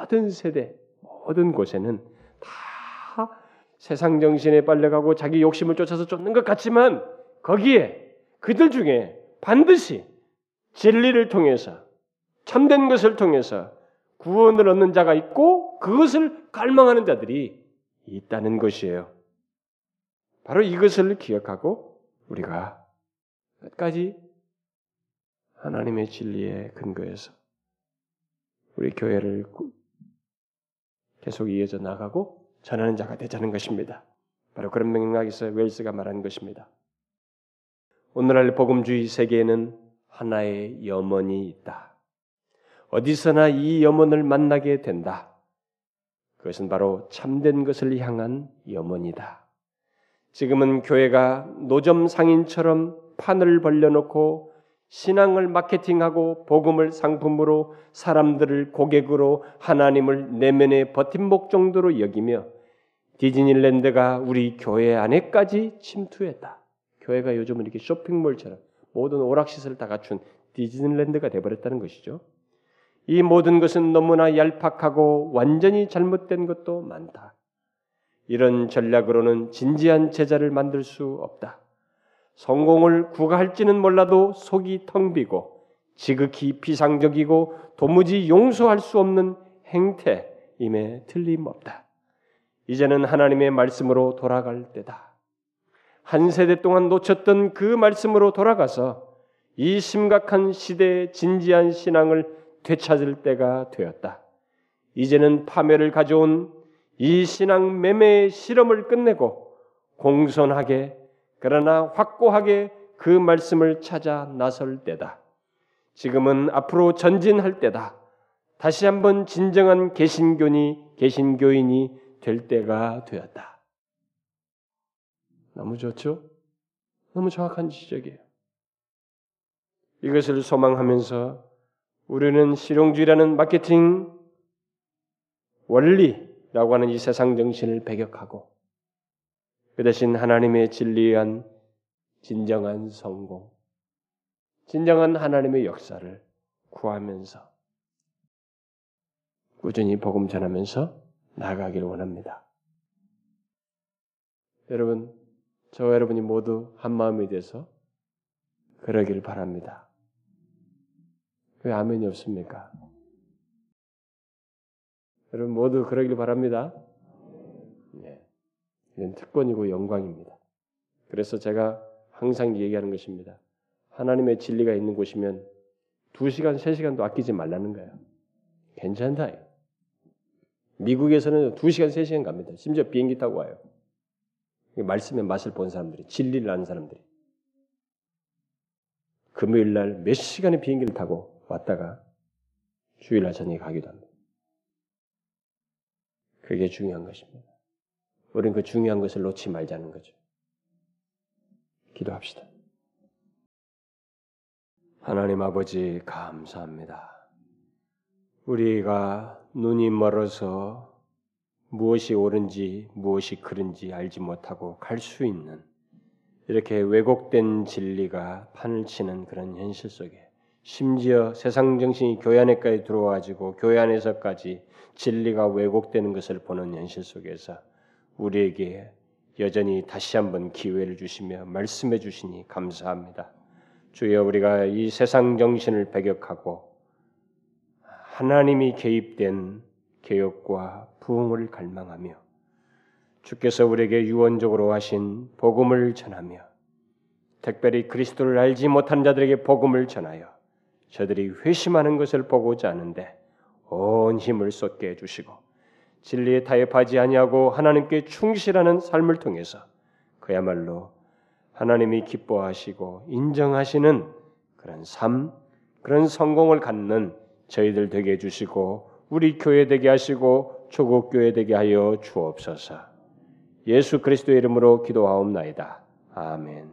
모든 세대, 모든 곳에는 다 세상 정신에 빨려가고 자기 욕심을 쫓아서 쫓는 것 같지만 거기에 그들 중에 반드시 진리를 통해서 참된 것을 통해서 구원을 얻는 자가 있고 그것을 갈망하는 자들이 있다는 것이에요. 바로 이것을 기억하고 우리가 끝까지 하나님의 진리에 근거해서 우리 교회를 계속 이어져 나가고 전하는 자가 되자는 것입니다. 바로 그런 맥락에서 웰스가 말한 것입니다. 오늘날 복음주의 세계에는 하나의 염원이 있다. 어디서나 이 염원을 만나게 된다. 그것은 바로 참된 것을 향한 염원이다. 지금은 교회가 노점 상인처럼 판을 벌려놓고 신앙을 마케팅하고 복음을 상품으로 사람들을 고객으로 하나님을 내면의 버팀목 정도로 여기며 디즈니랜드가 우리 교회 안에까지 침투했다. 교회가 요즘은 이렇게 쇼핑몰처럼 모든 오락시설을 다 갖춘 디즈니랜드가 되어버렸다는 것이죠. 이 모든 것은 너무나 얄팍하고 완전히 잘못된 것도 많다. 이런 전략으로는 진지한 제자를 만들 수 없다. 성공을 구가할지는 몰라도 속이 텅 비고 지극히 비상적이고 도무지 용서할 수 없는 행태임에 틀림없다. 이제는 하나님의 말씀으로 돌아갈 때다. 한 세대 동안 놓쳤던 그 말씀으로 돌아가서 이 심각한 시대의 진지한 신앙을 되찾을 때가 되었다. 이제는 파멸을 가져온 이 신앙 매매의 실험을 끝내고 공손하게 그러나 확고하게 그 말씀을 찾아 나설 때다. 지금은 앞으로 전진할 때다. 다시 한번 진정한 개신교니 개신교인이 될 때가 되었다. 너무 좋죠? 너무 정확한 지적이에요. 이것을 소망하면서 우리는 실용주의라는 마케팅 원리라고 하는 이 세상 정신을 배격하고 그 대신 하나님의 진리에 의한 진정한 성공, 진정한 하나님의 역사를 구하면서 꾸준히 복음 전하면서 나가기를 원합니다. 여러분, 저와 여러분이 모두 한 마음이 돼서 그러기를 바랍니다. 왜 아멘이 없습니까? 여러분 모두 그러길 바랍니다. 네. 이건 특권이고 영광입니다. 그래서 제가 항상 얘기하는 것입니다. 하나님의 진리가 있는 곳이면 두 시간, 세 시간도 아끼지 말라는 거예요. 괜찮다. 미국에서는 두 시간, 세 시간 갑니다. 심지어 비행기 타고 와요. 말씀의 맛을 본 사람들이, 진리를 아는 사람들이. 금요일 날 몇 시간의 비행기를 타고 왔다가 주일 날 저녁에 가기도 합니다. 그게 중요한 것입니다. 우리는 그 중요한 것을 놓지 말자는 거죠. 기도합시다. 하나님 아버지 감사합니다. 우리가 눈이 멀어서 무엇이 옳은지 무엇이 그른지 알지 못하고 갈 수 있는 이렇게 왜곡된 진리가 판을 치는 그런 현실 속에 심지어 세상 정신이 교회 안에까지 들어와가지고 교회 안에서까지 진리가 왜곡되는 것을 보는 현실 속에서 우리에게 여전히 다시 한번 기회를 주시며 말씀해 주시니 감사합니다. 주여 우리가 이 세상 정신을 배격하고 하나님이 개입된 개혁과 부흥을 갈망하며 주께서 우리에게 유언적으로 하신 복음을 전하며 특별히 그리스도를 알지 못한 자들에게 복음을 전하여 저들이 회심하는 것을 보고자 하는데 온 힘을 쏟게 해주시고 진리에 타협하지 아니하고 하나님께 충실하는 삶을 통해서 그야말로 하나님이 기뻐하시고 인정하시는 그런 삶, 그런 성공을 갖는 저희들 되게 해주시고 우리 교회 되게 하시고 조국 교회 되게 하여 주옵소서. 예수 그리스도의 이름으로 기도하옵나이다. 아멘.